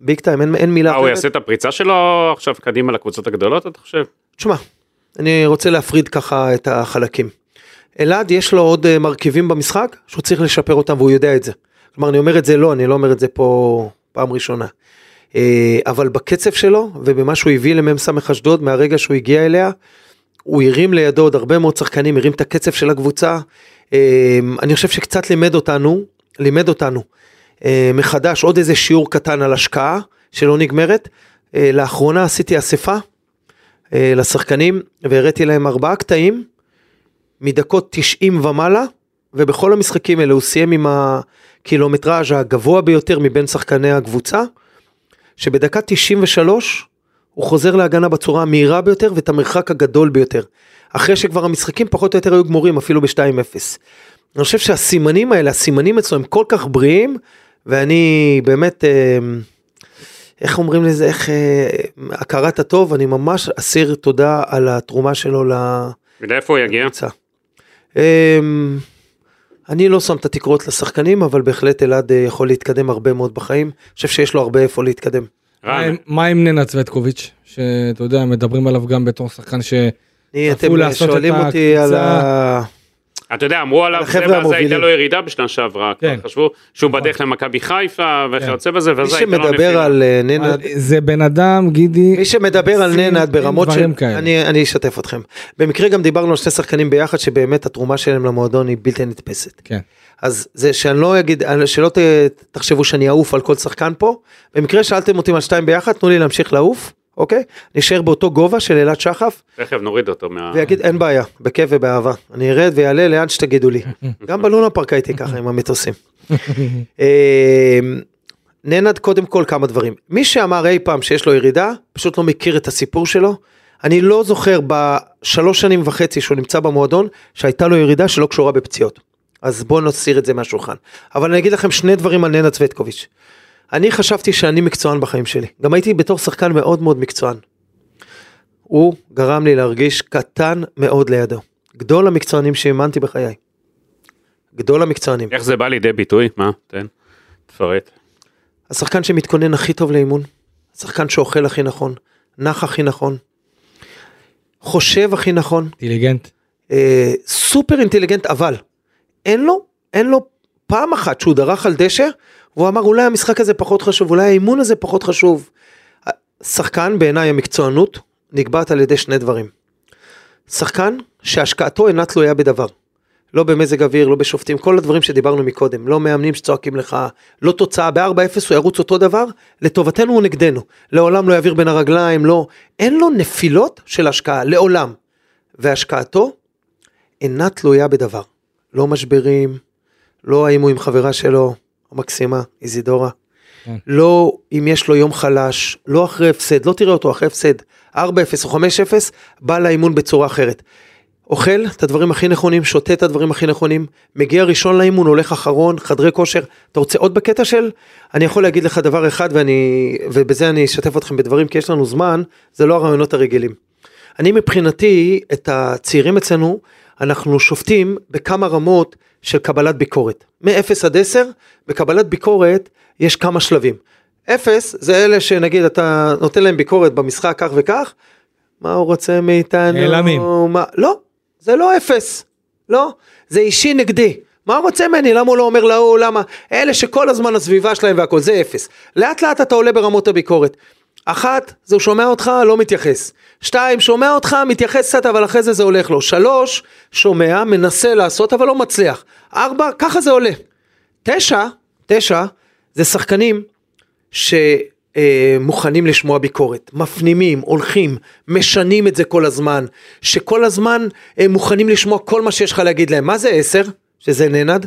ביג טיים, אין, אין מילה אה, הוא אחרת. יעשה את הפריצה שלו עכשיו קדימה לקבוצות הגדולות, אתה חושב? תשמע, אני רוצה להפריד ככה את החלקים. אלעד יש לו עוד אה, מרכיבים במשחק שהוא צריך לשפר אותם והוא יודע את זה. כלומר אני אומר את זה לא, אני לא אומר את זה פה פעם ראשונה. אה, אבל בקצב שלו ובמה שהוא הביא למ"ס אשדוד מהרגע שהוא הגיע אליה, הוא הרים לידו עוד הרבה מאוד שחקנים, הרים את הקצב של הקבוצה. אה, אני חושב שקצת לימד אותנו, לימד אותנו אה, מחדש עוד איזה שיעור קטן על השקעה שלא נגמרת. לאחרונה עשיתי אספה לשחקנים והראיתי להם ארבעה קטעים מדקות 90 ומעלה, ובכל המשחקים האלה הוא סיים עם הקילומטראז' הגבוה ביותר מבין שחקני הקבוצה, שבדקה 93 הוא חוזר להגנה בצורה המהירה ביותר ואת המרחק הגדול ביותר. אחרי שכבר המשחקים פחות או יותר היו גמורים אפילו ב-2-0. אני חושב שהסימנים האלה, הסימנים אצלו הם כל כך בריאים, ואני באמת, אה, איך אומרים לזה, איך, אה, הכרת הטוב, אני ממש אסיר תודה על התרומה שלו ולאיפה הוא יגיע? אני לא שם את התקרות לשחקנים, אבל בהחלט אלעד אה, יכול להתקדם הרבה מאוד בחיים. אני חושב שיש לו הרבה איפה להתקדם. מה רן, עם- מה עם ננה צווטקוביץ', שאתה יודע, מדברים עליו גם בתור שחקן ש... אתם שואלים אותי על. ה... אתה יודע, אמרו עליו, החבר'ה זה ואז הייתה. לו ירידה בשנה שעברה, כן. חשבו שהוא בדרך למכבי חיפה וכיוצא בזה, מי ואז הייתה לו שמדבר נפילה. על אה, ננד, זה בן אדם, גידי, מי שמדבר על ננד ברמות של... כאלה. אני, אני אשתף אתכם. במקרה גם דיברנו על שני שחקנים ביחד, שבאמת התרומה שלהם למועדון היא בלתי נתפסת. כן. אז זה שאני לא אגיד, שלא ת, תחשבו שאני אעוף על כל שחקן פה. במקרה שאלתם אותי על שתיים ביחד, תנו לי להמשיך לעוף, אוקיי? נשאר באותו גובה של אלעד שחף, תכף נוריד אותו מה... ויגיד אין בעיה, בכיף ובאהבה. אני ארד ויעלה לאן שתגידו לי. גם בלונה פארק הייתי ככה עם המטוסים. אה, ננד קודם כל כמה דברים. מי שאמר אי פעם שיש לו ירידה, פשוט לא מכיר את הסיפור שלו. אני לא זוכר בשלוש שנים וחצי שהוא נמצא במועדון, שהייתה לו ירידה שלא קשורה בפציעות. אז בואו נסיר את זה מהשולחן. אבל אני אגיד לכם שני דברים על ננד צווטקוביץ'. אני חשבתי שאני מקצוען בחיים שלי. גם הייתי בתור שחקן מאוד מאוד מקצוען. הוא גרם לי להרגיש קטן מאוד לידו. גדול המקצוענים שהאמנתי בחיי. גדול המקצוענים. איך זה בא לידי ביטוי? מה? תן. תפרט. השחקן שמתכונן הכי טוב לאימון, השחקן שאוכל הכי נכון, נח הכי נכון, חושב הכי נכון, אינטליגנט. אה, סופר אינטליגנט, אבל אין לו, אין לו פעם אחת שהוא דרך על דשא, והוא אמר אולי המשחק הזה פחות חשוב, אולי האימון הזה פחות חשוב. שחקן בעיניי המקצוענות נקבעת על ידי שני דברים. שחקן שהשקעתו אינה תלויה בדבר. לא במזג אוויר, לא בשופטים, כל הדברים שדיברנו מקודם, לא מאמנים שצועקים לך, לא תוצאה, ב-4-0 הוא ירוץ אותו דבר, לטובתנו הוא נגדנו, לעולם לא יעביר בין הרגליים, לא, אין לו נפילות של השקעה, לעולם. והשקעתו אינה תלויה בדבר, לא משברים, לא האם הוא עם חברה שלו, המקסימה, איזידורה, כן. לא אם יש לו יום חלש, לא אחרי הפסד, לא תראה אותו אחרי הפסד, 4-0 או 5-0, בא לאימון בצורה אחרת. אוכל את הדברים הכי נכונים, שותה את הדברים הכי נכונים, מגיע ראשון לאימון, הולך אחרון, חדרי כושר. אתה רוצה עוד בקטע של? אני יכול להגיד לך דבר אחד ואני, ובזה אני אשתף אתכם בדברים כי יש לנו זמן, זה לא הרעיונות הרגילים. אני מבחינתי, את הצעירים אצלנו, אנחנו שופטים בכמה רמות של קבלת ביקורת. מ-0 עד 10, בקבלת ביקורת יש כמה שלבים. 0 זה אלה שנגיד אתה נותן להם ביקורת במשחק כך וכך, מה הוא רוצה מאיתנו? נעלמים. מה... לא, זה לא אפס. לא, זה אישי נגדי. מה הוא רוצה ממני? למה הוא לא אומר להוא? למה? אלה שכל הזמן הסביבה שלהם והכל, זה אפס. לאט לאט אתה עולה ברמות הביקורת. אחת, זה הוא שומע אותך, לא מתייחס. שתיים, שומע אותך, מתייחס קצת, אבל אחרי זה זה הולך לו. שלוש, שומע, מנסה לעשות, אבל לא מצליח. ארבע, ככה זה עולה. תשע, תשע, זה שחקנים שמוכנים לשמוע ביקורת, מפנימים, הולכים, משנים את זה כל הזמן, שכל הזמן הם מוכנים לשמוע כל מה שיש לך להגיד להם. מה זה עשר? שזה ננד?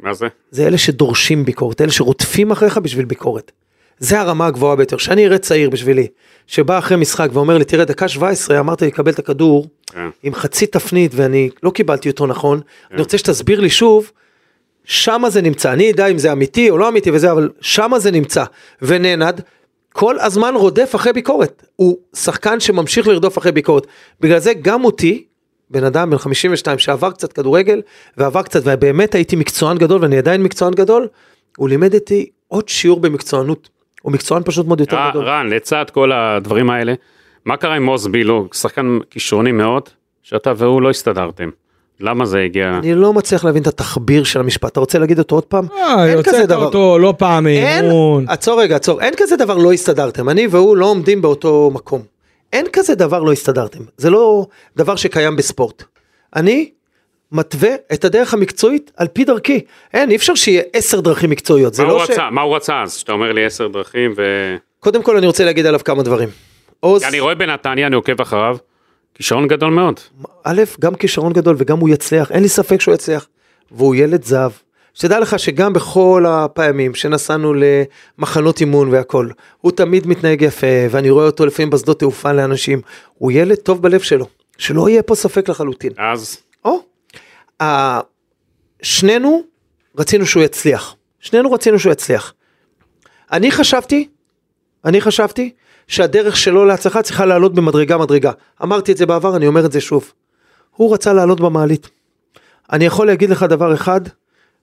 מה זה? זה אלה שדורשים ביקורת, אלה שרודפים אחריך בשביל ביקורת. זה הרמה הגבוהה ביותר. שאני אראה צעיר בשבילי, שבא אחרי משחק ואומר לי, תראה, דקה 17, אמרת לי לקבל את הכדור כן. עם חצי תפנית ואני לא קיבלתי אותו נכון, אני רוצה שתסביר לי שוב, שמה זה נמצא. אני אדע אם זה אמיתי או לא אמיתי וזה, אבל שמה זה נמצא. וננד, כל הזמן רודף אחרי ביקורת. הוא שחקן שממשיך לרדוף אחרי ביקורת. בגלל זה גם אותי, בן אדם בן 52 שעבר קצת כדורגל, ועבר קצת, ובאמת הייתי מקצוען גדול, ואני עדיין מקצוען גדול, הוא לימד אותי עוד שיעור במקצוענות. הוא מקצוען פשוט מאוד יותר גדול. רן, לצד כל הדברים האלה, מה קרה עם עוז בילו, שחקן כישרוני מאוד, שאתה והוא לא הסתדרתם? למה זה הגיע? אני לא מצליח להבין את התחביר של המשפט, אתה רוצה להגיד אותו עוד פעם? אה, אין כזה יוצאת דבר. אותו לא פעם אין, מאימון. עצור רגע, עצור, אין כזה דבר לא הסתדרתם, אני והוא לא עומדים באותו מקום. אין כזה דבר לא הסתדרתם, זה לא דבר שקיים בספורט. אני מתווה את הדרך המקצועית על פי דרכי. אין, אי אפשר שיהיה עשר דרכים מקצועיות, מה הוא לא ש... רצה? מה הוא רצה אז? שאתה אומר לי עשר דרכים ו... קודם כל אני רוצה להגיד עליו כמה דברים. עוז, אני רואה בנתניה, אני עוקב אחריו, כישרון גדול מאוד. א', גם כישרון גדול וגם הוא יצליח, אין לי ספק שהוא יצליח. והוא ילד זהב. שתדע לך שגם בכל הפעמים שנסענו למחנות אימון והכל, הוא תמיד מתנהג יפה, ואני רואה אותו לפעמים בשדות תעופה לאנשים, הוא ילד טוב בלב שלו, שלא יהיה פה ספק לחלוטין. אז שנינו רצינו שהוא יצליח, שנינו רצינו שהוא יצליח. אני חשבתי, אני חשבתי שהדרך שלו להצלחה צריכה לעלות במדרגה מדרגה. אמרתי את זה בעבר, אני אומר את זה שוב. הוא רצה לעלות במעלית. אני יכול להגיד לך דבר אחד,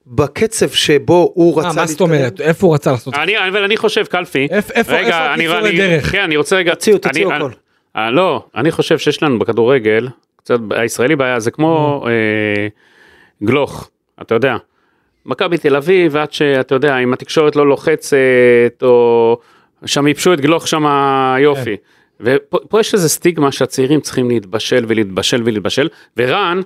בקצב שבו הוא רצה... אה, מה זאת אומרת? איפה הוא רצה לעשות? אני, אבל אני חושב, קלפי, איפה- רגע, איפה אני, הקיצור אני, לדרך? כן, אני רוצה רגע, תוציאו, תוציאו אני, הכל. אה, לא, אני חושב שיש לנו בכדורגל, הישראלי בעיה, זה כמו אה, גלוך, אתה יודע, מכבי תל אביב, עד שאתה יודע, אם התקשורת לא לוחצת, או שם ייבשו את גלוך שם יופי. ופה פה יש איזה סטיגמה שהצעירים צריכים להתבשל ולהתבשל ולהתבשל, ורן,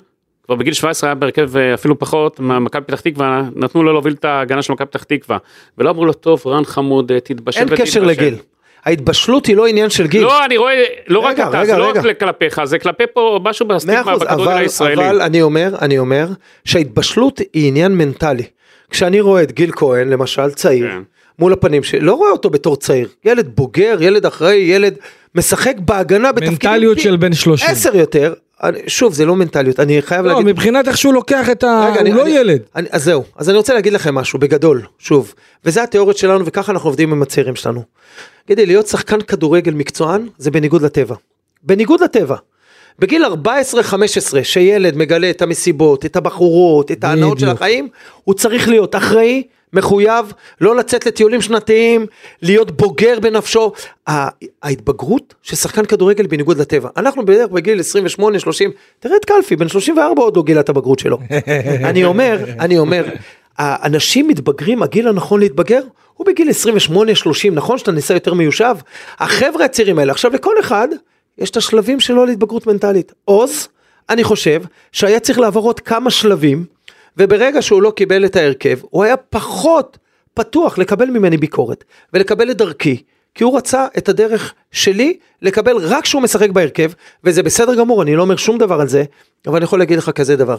כבר בגיל 17 היה בהרכב אה, אפילו פחות, מכבי פתח תקווה, נתנו לו להוביל את ההגנה של מכבי פתח תקווה, ולא אמרו לו, טוב, רן חמוד, אה, תתבשל אין ותתבשל. קשר לגיל. ההתבשלות היא לא עניין של גיל. לא, אני רואה, לא רק רגע, אתה, רגע, זה לא רגע. רק כלפיך, זה כלפי פה משהו בסטיגמה בכדורגל אבל, הישראלי. אבל אני אומר, אני אומר שההתבשלות היא עניין מנטלי. כשאני רואה את גיל כהן, למשל, צעיר, כן. מול הפנים שלי, לא רואה אותו בתור צעיר. ילד בוגר, ילד אחראי, ילד משחק בהגנה בתפקידים... מנטליות של בן 30. עשר יותר. שוב, זה לא מנטליות, אני חייב לא, להגיד... מבחינת איך שהוא לוקח את ה... רגע, הוא אני- לא אני- ילד. אני, אז זהו, אז אני רוצה להגיד לכם משהו, בגדול, שוב, וזה התיאוריות שלנו וככה אנחנו עובדים עם הצעירים שלנו. כדי להיות שחקן כדורגל מקצוען, זה בניגוד לטבע. בניגוד לטבע. בגיל 14-15, שילד מגלה את המסיבות, את הבחורות, את ההנאות של. החיים, הוא צריך להיות אחראי, מחויב, לא לצאת לטיולים שנתיים, להיות בוגר בנפשו. ההתבגרות של שחקן כדורגל בניגוד לטבע. אנחנו בערך בגיל 28-30, תראה את קלפי, בן 34 עוד לא גילה את הבגרות שלו. אני אומר, אני אומר, האנשים מתבגרים, הגיל הנכון להתבגר הוא בגיל 28-30, נכון שאתה ניסה יותר מיושב? החבר'ה הצעירים האלה, עכשיו לכל אחד יש את השלבים שלו להתבגרות מנטלית. עוז, אני חושב שהיה צריך לעבור עוד כמה שלבים, וברגע שהוא לא קיבל את ההרכב, הוא היה פחות פתוח לקבל ממני ביקורת, ולקבל את דרכי, כי הוא רצה את הדרך שלי לקבל רק כשהוא משחק בהרכב, וזה בסדר גמור, אני לא אומר שום דבר על זה, אבל אני יכול להגיד לך כזה דבר.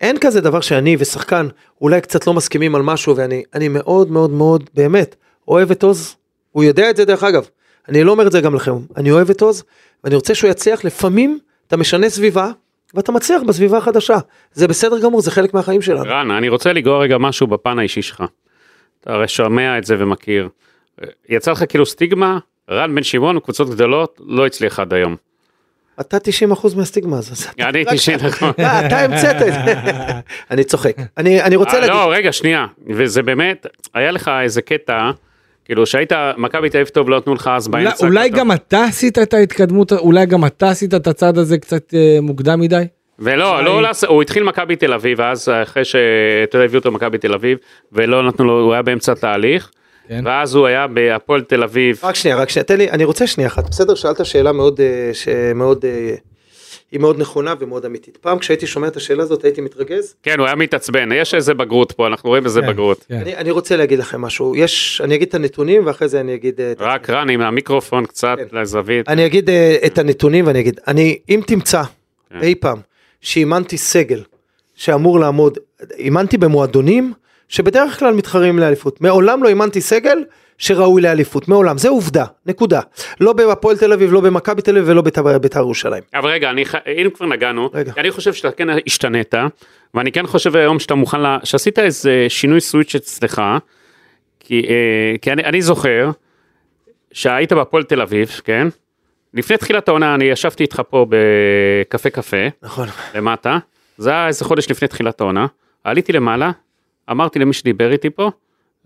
אין כזה דבר שאני ושחקן אולי קצת לא מסכימים על משהו, ואני אני מאוד מאוד מאוד באמת אוהב את עוז, הוא יודע את זה דרך אגב, אני לא אומר את זה גם לכם, אני אוהב את עוז, ואני רוצה שהוא יצליח, לפעמים אתה משנה סביבה, ואתה מצליח בסביבה החדשה, זה בסדר גמור, זה חלק מהחיים שלנו. רן, אני רוצה לגרור רגע משהו בפן האישי שלך. אתה הרי שומע את זה ומכיר. יצא לך כאילו סטיגמה, רן בן שמעון, קבוצות גדולות, לא הצליח עד היום. אתה 90% מהסטיגמה הזאת. אני 90 נכון. אה, אתה המצאת את זה. אני צוחק. אני רוצה אה, להגיד, לא, רגע, שנייה. וזה באמת, היה לך איזה קטע, כאילו שהיית, מכבי תל אביב טוב, לא נתנו לך אז אולי- באמצע. אולי כתוב. גם אתה עשית את ההתקדמות, אולי גם אתה עשית את הצעד הזה קצת אה, מוקדם מדי? ולא, לא, לעשות- הוא התחיל מכבי תל אביב, אז אחרי שאתה יודע, הביאו אותו מכבי תל אביב, ולא נתנו לו, הוא היה באמצע תהליך, כן. ואז הוא היה בהפועל תל אביב. רק שנייה, רק שנייה, תן לי, אני רוצה שנייה אחת, בסדר? שאלת שאלה מאוד, אה, שמאוד, אה, היא מאוד נכונה ומאוד אמיתית. פעם כשהייתי שומע את השאלה הזאת הייתי מתרגז. כן, הוא היה מתעצבן, יש איזה בגרות פה, אנחנו רואים איזה כן, בגרות. כן. אני, אני רוצה להגיד לכם משהו, יש, אני אגיד את הנתונים ואחרי זה אני אגיד... אה, רק רן עם המיקרופון קצת כן. לזווית. אני אגיד אה, את הנתונים ואני אגיד, אני, אם תמצא כן. אי פעם שאימנתי סגל שאמור לעמוד, אימנתי במועדונים שבדרך כלל מתחרים לאליפות. מעולם לא אימנתי סגל שראוי לאליפות, מעולם, זה עובדה, נקודה. לא בהפועל תל אביב, לא במכבי תל אביב ולא בית"ר בית"ר ירושלים. אבל רגע, אני, אם כבר נגענו, רגע. אני חושב שאתה כן השתנית, ואני כן חושב היום שאתה מוכן, לה, שעשית איזה שינוי סוויץ' אצלך, כי, אה, כי אני, אני זוכר שהיית בהפועל תל אביב, כן? לפני תחילת העונה אני ישבתי איתך פה בקפה קפה, נכון. למטה, זה היה איזה חודש לפני תחילת העונה, עליתי למעלה, אמרתי למי שדיבר איתי פה,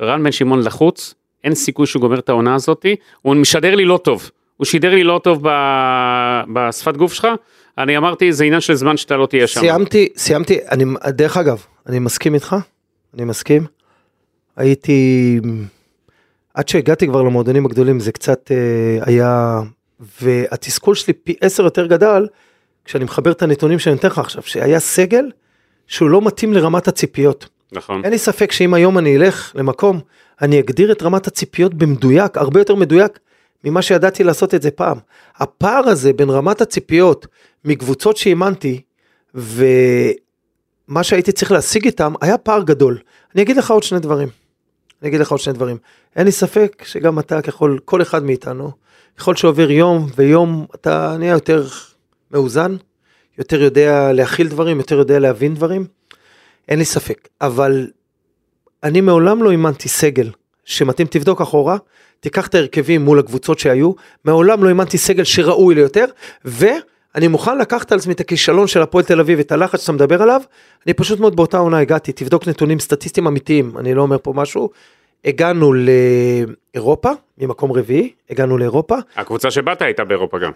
רן בן שמעון לחוץ, אין סיכוי שהוא גומר את העונה הזאתי, הוא משדר לי לא טוב, הוא שידר לי לא טוב ב... בשפת גוף שלך, אני אמרתי זה עניין של זמן שאתה לא תהיה שם. סיימתי, סיימתי, אני, דרך אגב, אני מסכים איתך, אני מסכים. הייתי, עד שהגעתי כבר למועדונים הגדולים זה קצת אה, היה והתסכול שלי פי עשר יותר גדל, כשאני מחבר את הנתונים שאני נותן לך עכשיו, שהיה סגל שהוא לא מתאים לרמת הציפיות. נכון. אין לי ספק שאם היום אני אלך למקום, אני אגדיר את רמת הציפיות במדויק, הרבה יותר מדויק ממה שידעתי לעשות את זה פעם. הפער הזה בין רמת הציפיות מקבוצות שאימנתי, ומה שהייתי צריך להשיג איתם, היה פער גדול. אני אגיד לך עוד שני דברים. אני אגיד לך עוד שני דברים. אין לי ספק שגם אתה ככל, כל אחד מאיתנו, ככל שעובר יום ויום, אתה נהיה יותר מאוזן, יותר יודע להכיל דברים, יותר יודע להבין דברים. אין לי ספק. אבל אני מעולם לא אימנתי סגל שמתאים, תבדוק אחורה, תיקח את ההרכבים מול הקבוצות שהיו, מעולם לא אימנתי סגל שראוי ליותר, ואני מוכן לקחת על עצמי את הכישלון של הפועל תל אביב, את הלחץ שאתה מדבר עליו, אני פשוט מאוד באותה עונה הגעתי, תבדוק נתונים סטטיסטיים אמיתיים, אני לא אומר פה משהו, הגענו לאירופה, ממקום רביעי, הגענו לאירופה, הקבוצה שבאת הייתה באירופה גם.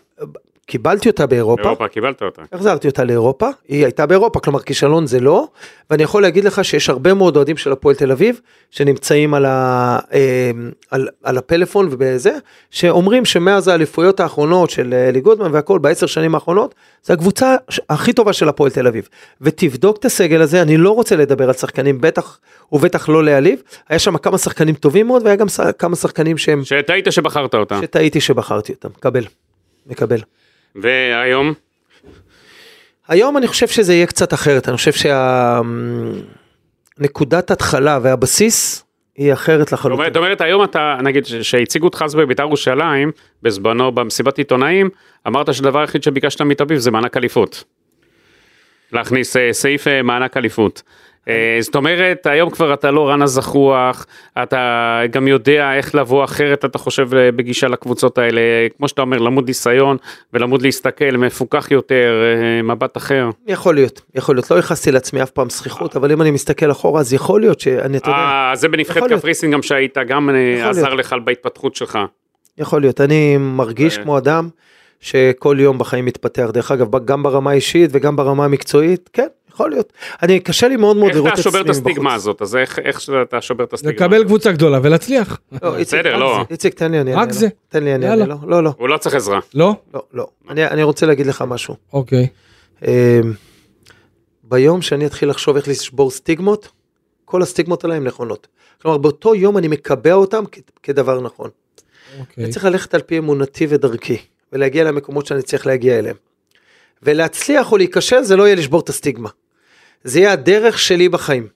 קיבלתי אותה באירופה, באירופה קיבלת אותה. החזרתי אותה לאירופה, היא הייתה באירופה, כלומר כישלון זה לא, ואני יכול להגיד לך שיש הרבה מאוד אוהדים של הפועל תל אביב, שנמצאים על, ה, אה, על, על הפלאפון ובזה, שאומרים שמאז האליפויות האחרונות של אלי גודמן והכל בעשר שנים האחרונות, זה הקבוצה ש- הכי טובה של הפועל תל אביב. ותבדוק את הסגל הזה, אני לא רוצה לדבר על שחקנים, בטח ובטח לא להעליב, היה שם כמה שחקנים טובים מאוד, והיה גם ש- כמה שחקנים שהם, שטעית שבחרת אותה. שטעיתי שבחרתי אותם, מקבל, מקבל. והיום? היום אני חושב שזה יהיה קצת אחרת, אני חושב שהנקודת התחלה והבסיס היא אחרת לחלוטין. זאת אומרת היום אתה נגיד שהציגו אותך אז בבית"ר ירושלים בזמנו במסיבת עיתונאים אמרת שהדבר היחיד שביקשת מתביב זה מענק אליפות. להכניס אה, סעיף אה, מענק אליפות. אה, זאת אומרת היום כבר אתה לא רן הזחוח אתה גם יודע איך לבוא אחרת אתה חושב אה, בגישה לקבוצות האלה כמו שאתה אומר למוד ניסיון ולמוד להסתכל מפוקח יותר אה, מבט אחר. יכול להיות, יכול להיות, לא ייחסתי לעצמי אף פעם זכיחות, אבל אם אני מסתכל אחורה אז יכול להיות שאני, אתה יודע, אה, זה בנבחרת. קפריסין גם שהיית גם עזר. לך בהתפתחות שלך. יכול להיות, אני מרגיש כמו אדם שכל יום בחיים מתפתח, דרך אגב, גם ברמה האישית וגם ברמה המקצועית, כן, יכול להיות. אני, קשה לי מאוד מאוד איך לראות אתה את עצמי שובר את. הסטיגמה הזאת אז איך איך אתה שובר את הסטיגמה? לקבל קבוצה גדולה ולהצליח. לא, בסדר, רק לא. זה. איציק, תן לי, אני רק אענה זה. לו. תן לי, אני. אענה לו. לא, לא, הוא לא צריך עזרה. לא? לא, לא. אני, אני רוצה להגיד לך משהו. אוקיי. אמ, ביום שאני אתחיל לחשוב איך לשבור סטיגמות, כל הסטיגמות עליי הן נכונות. כלומר, באותו יום אני מקבע אותם כ- כדבר נכון. אוקיי. אני צריך ללכת על פי אמונתי ודרכי, ולהגיע למקומות שאני צריך להגיע אליהם. ולהצליח או להיכשל זה לא יהיה לשבור את הסטיגמה. זה יהיה הדרך שלי בחיים.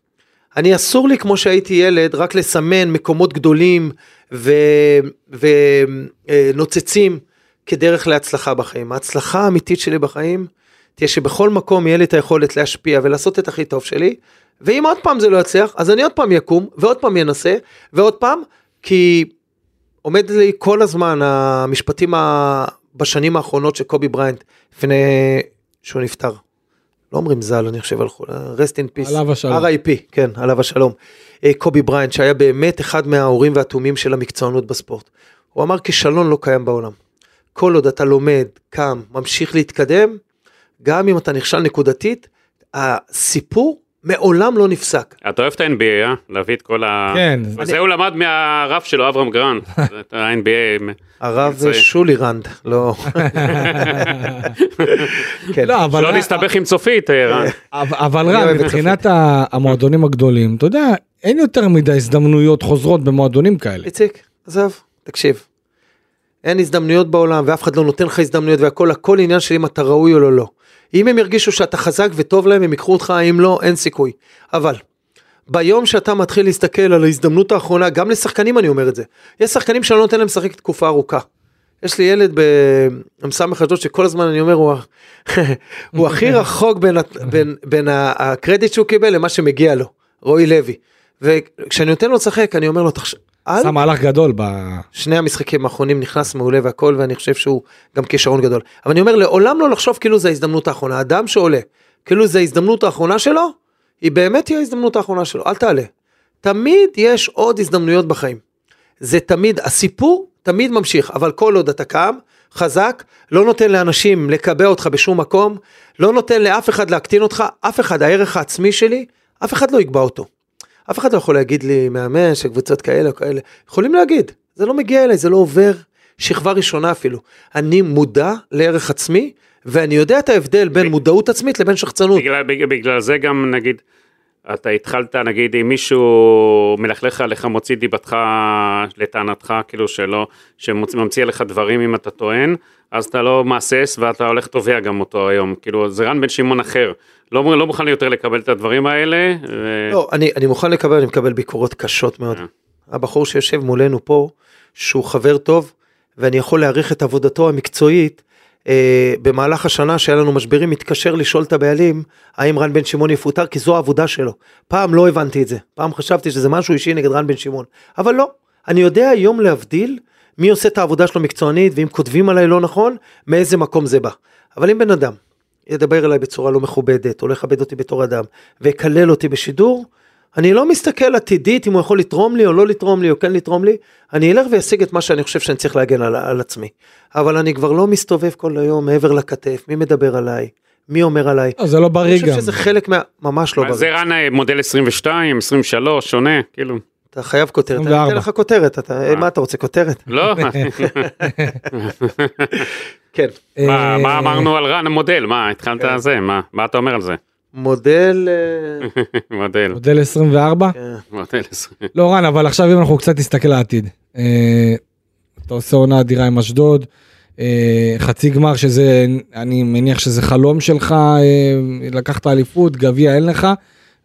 אני אסור לי כמו שהייתי ילד רק לסמן מקומות גדולים ונוצצים כדרך להצלחה בחיים. ההצלחה האמיתית שלי בחיים תהיה שבכל מקום יהיה לי את היכולת להשפיע ולעשות את הכי טוב שלי, ואם עוד פעם זה לא יצליח, אז אני עוד פעם יקום ועוד פעם ינסה ועוד פעם, כי עומד לי כל הזמן המשפטים ה... בשנים האחרונות של קובי בריינט לפני שהוא נפטר. לא אומרים ז"ל, אני חושב על חולה, rest in peace. עליו השלום. RIP, כן, עליו השלום. אה, קובי בריינט, שהיה באמת אחד מהאורים והתומים של המקצוענות בספורט. הוא אמר כישלון לא קיים בעולם. כל עוד אתה לומד, קם, ממשיך להתקדם, גם אם אתה נכשל נקודתית, הסיפור מעולם לא נפסק. אתה אוהב את ה-NBA, אה? להביא את כל ה... כן. וזה הוא למד מהרב שלו, אברהם גרנט. את ה-NBA. הרב מצוין. שולי רנד, לא. כן. לא, אבל... שלא נסתבך עם צופית, אה, רן. אבל רן, מבחינת המועדונים הגדולים, אתה יודע, אין יותר מדי הזדמנויות חוזרות במועדונים כאלה. איציק, עזוב, תקשיב. אין הזדמנויות בעולם ואף אחד לא נותן לך הזדמנויות והכל, הכל עניין של אם אתה ראוי או לא. אם הם ירגישו שאתה חזק וטוב להם, הם ייקחו אותך, אם לא, אין סיכוי. אבל, ביום שאתה מתחיל להסתכל על ההזדמנות האחרונה, גם לשחקנים אני אומר את זה. יש שחקנים שאני לא נותן להם לשחק תקופה ארוכה. יש לי ילד במ"ס אשדוד שכל הזמן אני אומר, הוא, הוא הכי רחוק בין, בין, בין הקרדיט שהוא קיבל למה שמגיע לו, רועי לוי. וכשאני נותן לו לשחק, אני אומר לו, תחשב, אל עשה מהלך גדול ב... שני המשחקים האחרונים נכנס מעולה והכל ואני חושב שהוא גם כישרון גדול. אבל אני אומר לעולם לא לחשוב כאילו זה ההזדמנות האחרונה. אדם שעולה, כאילו זה ההזדמנות האחרונה שלו, היא באמת תהיה ההזדמנות האחרונה שלו, אל תעלה. תמיד יש עוד הזדמנויות בחיים. זה תמיד, הסיפור תמיד ממשיך, אבל כל עוד אתה קם, חזק, לא נותן לאנשים לקבע אותך בשום מקום, לא נותן לאף אחד להקטין אותך, אף אחד, הערך העצמי שלי, אף אחד לא יקבע אותו. אף אחד לא יכול להגיד לי, מאמן של קבוצות כאלה או כאלה, יכולים להגיד, זה לא מגיע אליי, זה לא עובר שכבה ראשונה אפילו. אני מודע לערך עצמי, ואני יודע את ההבדל בין מודעות עצמית לבין שחצנות. בגלל, בגלל, בגלל זה גם נגיד, אתה התחלת נגיד אם מישהו מלכלך עליך מוציא דיבתך לטענתך כאילו שלא, שממציא עליך דברים אם אתה טוען, אז אתה לא מהסס ואתה הולך תובע גם אותו היום, כאילו זה רן בן שמעון אחר, לא, לא מוכן יותר לקבל את הדברים האלה. ו... לא, אני, אני מוכן לקבל, אני מקבל ביקורות קשות מאוד. אה. הבחור שיושב מולנו פה, שהוא חבר טוב, ואני יכול להעריך את עבודתו המקצועית, אה, במהלך השנה שהיה לנו משברים, מתקשר לשאול את הבעלים, האם רן בן שמעון יפוטר, כי זו העבודה שלו. פעם לא הבנתי את זה, פעם חשבתי שזה משהו אישי נגד רן בן שמעון, אבל לא, אני יודע היום להבדיל מי עושה את העבודה שלו מקצוענית, ואם כותבים עליי לא נכון, מאיזה מקום זה בא. אבל אם בן אדם ידבר אליי בצורה לא מכובדת, או לא יכבד אותי בתור אדם, ויקלל אותי בשידור, אני לא מסתכל עתידית אם הוא יכול לתרום לי או לא לתרום לי או כן לתרום לי, אני אלך ואשיג את מה שאני חושב שאני צריך להגן על, על עצמי. אבל אני כבר לא מסתובב כל היום מעבר לכתף, מי מדבר עליי, מי אומר עליי. לא, זה לא בריא אני גם. חושב שזה חלק מה... ממש לא בריא. זה רן אה, מודל 22, 23, שונה, כאילו. אתה חייב כותרת, אני 24. אתן לך כותרת, אתה, מה אתה רוצה כותרת? לא, כן. מה, אה, מה אמרנו על רן המודל? מה, התחלת כן. זה, מה, מה אתה אומר על זה? מודל... אה, מודל, מודל 24? כן. מודל 20. לא רן, אבל עכשיו אם אנחנו קצת נסתכל לעתיד. אה, אתה עושה עונה אדירה עם אשדוד, אה, חצי גמר שזה, אני מניח שזה חלום שלך, אה, לקחת אליפות, גביע אין לך,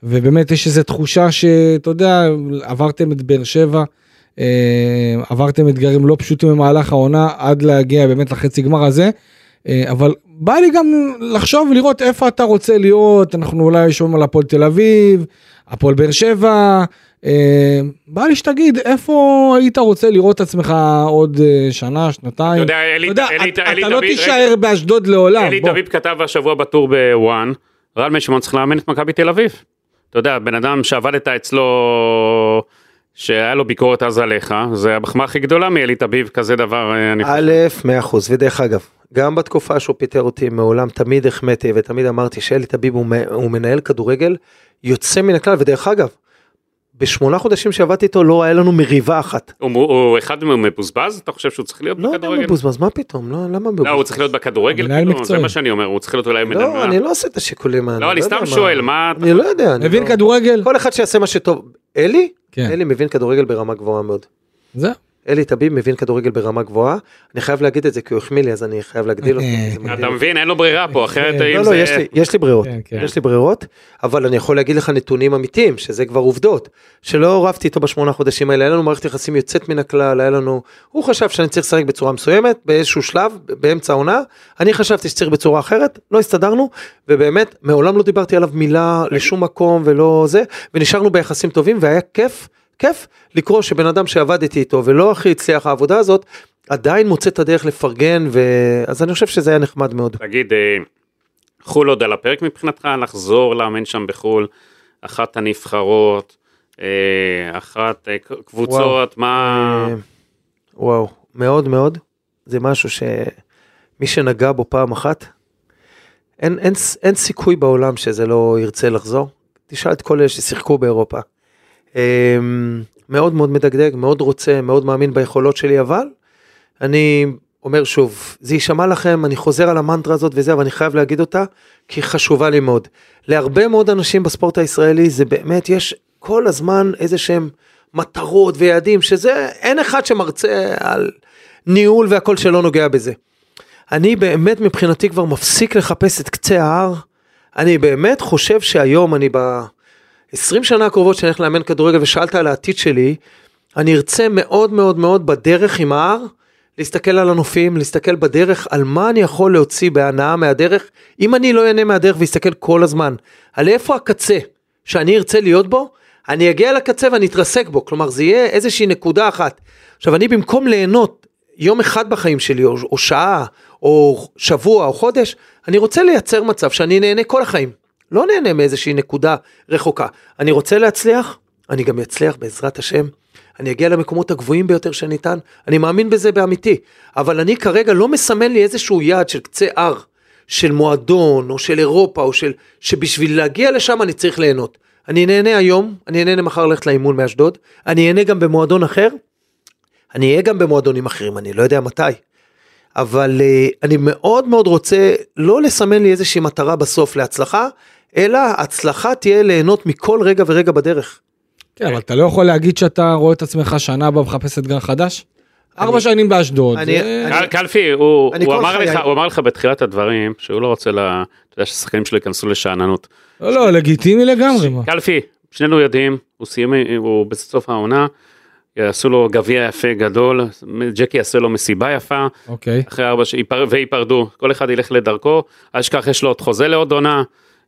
ובאמת יש איזו תחושה שאתה יודע, עברתם את באר שבע, אה, עברתם אתגרים לא פשוטים במהלך העונה עד להגיע באמת לחצי גמר הזה. אה, אבל בא לי גם לחשוב ולראות איפה אתה רוצה להיות, אנחנו אולי שומעים על הפועל תל אביב, הפועל באר שבע, אה, בא לי שתגיד איפה היית רוצה לראות את עצמך עוד שנה, שנתיים. אתה יודע, אתה לא תישאר באשדוד לעולם. אלי. דוד כתב השבוע בטור בוואן, רן בן שמעון צריך לאמן את מכבי תל אביב. אתה יודע, בן אדם שעבדת אצלו, שהיה לו ביקורת אז עליך, זה המחמאה הכי גדולה מאלי תביב, כזה דבר, אה, אני חושב. א', מאה אחוז, ודרך אגב, גם בתקופה שהוא פיטר אותי מעולם תמיד החמאתי ותמיד אמרתי שאלי טביב הוא, הוא מנהל כדורגל יוצא מן הכלל, ודרך אגב, בשמונה חודשים שעבדתי איתו לא היה לנו מריבה אחת. הוא, הוא אחד מבוזבז? אתה חושב שהוא צריך להיות לא בכדורגל? מבוזבז, מה פתאום, לא, למה מבוזבז? לא, הוא צריך להיות בכדורגל, מנהל כאילו, זה מקצועי. מה שאני אומר, הוא צריך להיות אולי מנהל... לא, אני לא עושה את השיקולים האלה. לא, אני יודע סתם מה- שואל, מה... אתה- אני לא יודע. אני מבין לא- כדורגל? כל אחד שיעשה מה שטוב. אלי? כן. אלי מבין כדורגל ברמה גבוהה מאוד. זהו. אלי טביב מבין כדורגל ברמה גבוהה. אני חייב להגיד את זה כי הוא החמיא לי אז אני חייב להגדיל אותו. זה מגדיל אתה. מבין, אין לו ברירה פה, אחרת לא, אם לא, לא, זה... יש לי, יש לי ברירות, כן, כן. יש לי ברירות, אבל אני יכול להגיד לך נתונים אמיתיים, שזה כבר עובדות, שלא רבתי איתו בשמונה חודשים האלה, היה לנו מערכת יחסים יוצאת מן הכלל, היה לנו, הוא חשב שאני צריך לשחק בצורה מסוימת, באיזשהו שלב, באמצע העונה, אני חשבתי שצריך בצורה אחרת, לא הסתדרנו, ובאמת, מעולם לא דיברתי עליו מילה לשום מקום ולא זה, ונשארנו ביחסים טובים, והיה כיף, כיף לקרוא שבן אדם שעבדתי איתו ולא הכי הצליח העבודה הזאת, עדיין מוצא את הדרך לפרגן, ו... אז אני חושב שזה היה נחמד מאוד. תגיד, אה, חו"ל עוד על הפרק מבחינתך, לחזור לאמן שם בחו"ל, אחת הנבחרות, אה, אחת אה, קבוצות, מה... אה, וואו, מאוד מאוד. זה משהו שמי שנגע בו פעם אחת, אין, אין, אין סיכוי בעולם שזה לא ירצה לחזור. תשאל את כל אלה ששיחקו באירופה. אה, מאוד מאוד מדגדג, מאוד רוצה, מאוד מאמין ביכולות שלי, אבל אני אומר שוב, זה יישמע לכם, אני חוזר על המנטרה הזאת וזה, אבל אני חייב להגיד אותה, כי היא חשובה לי מאוד. להרבה מאוד אנשים בספורט הישראלי, זה באמת, יש כל הזמן איזה שהם מטרות ויעדים, שזה, אין אחד שמרצה על ניהול והכל שלא נוגע בזה. אני באמת מבחינתי כבר מפסיק לחפש את קצה ההר. אני באמת חושב שהיום אני ב-20 שנה הקרובות שאני הולך לאמן כדורגל ושאלת על העתיד שלי, אני ארצה מאוד מאוד מאוד בדרך עם ההר, להסתכל על הנופים, להסתכל בדרך על מה אני יכול להוציא בהנאה מהדרך, אם אני לא אהנה מהדרך ואסתכל כל הזמן על איפה הקצה שאני ארצה להיות בו, אני אגיע לקצה ואני אתרסק בו, כלומר זה יהיה איזושהי נקודה אחת. עכשיו אני במקום ליהנות יום אחד בחיים שלי, או, או שעה, או שבוע, או חודש, אני רוצה לייצר מצב שאני נהנה כל החיים. לא נהנה מאיזושהי נקודה רחוקה. אני רוצה להצליח, אני גם אצליח בעזרת השם. אני אגיע למקומות הגבוהים ביותר שניתן, אני מאמין בזה באמיתי. אבל אני כרגע לא מסמן לי איזשהו יעד של קצה הר, של מועדון, או של אירופה, או של... שבשביל להגיע לשם אני צריך ליהנות. אני נהנה היום, אני נהנה מחר ללכת לאימון מאשדוד, אני אהנה גם במועדון אחר, אני אהיה גם במועדונים אחרים, אני לא יודע מתי. אבל אה, אני מאוד מאוד רוצה לא לסמן לי איזושהי מטרה בסוף להצלחה, אלא הצלחה תהיה ליהנות מכל רגע ורגע בדרך. כן, אבל אתה לא יכול להגיד שאתה רואה את עצמך שנה הבאה מחפש אתגר חדש? ארבע שנים באשדוד. קלפי, הוא אמר לך, הוא אמר לך בתחילת הדברים שהוא לא רוצה, אתה יודע שהשחקנים שלו ייכנסו לשאננות. לא, לא, לגיטימי לגמרי. קלפי, שנינו יודעים, הוא סיים, הוא בסוף העונה, יעשו לו גביע יפה גדול, ג'קי יעשה לו מסיבה יפה, אוקיי. אחרי ארבע ש... ייפר- וייפרדו, כל אחד ילך לדרכו, אל תשכח יש לו עוד חוזה לעוד עונה,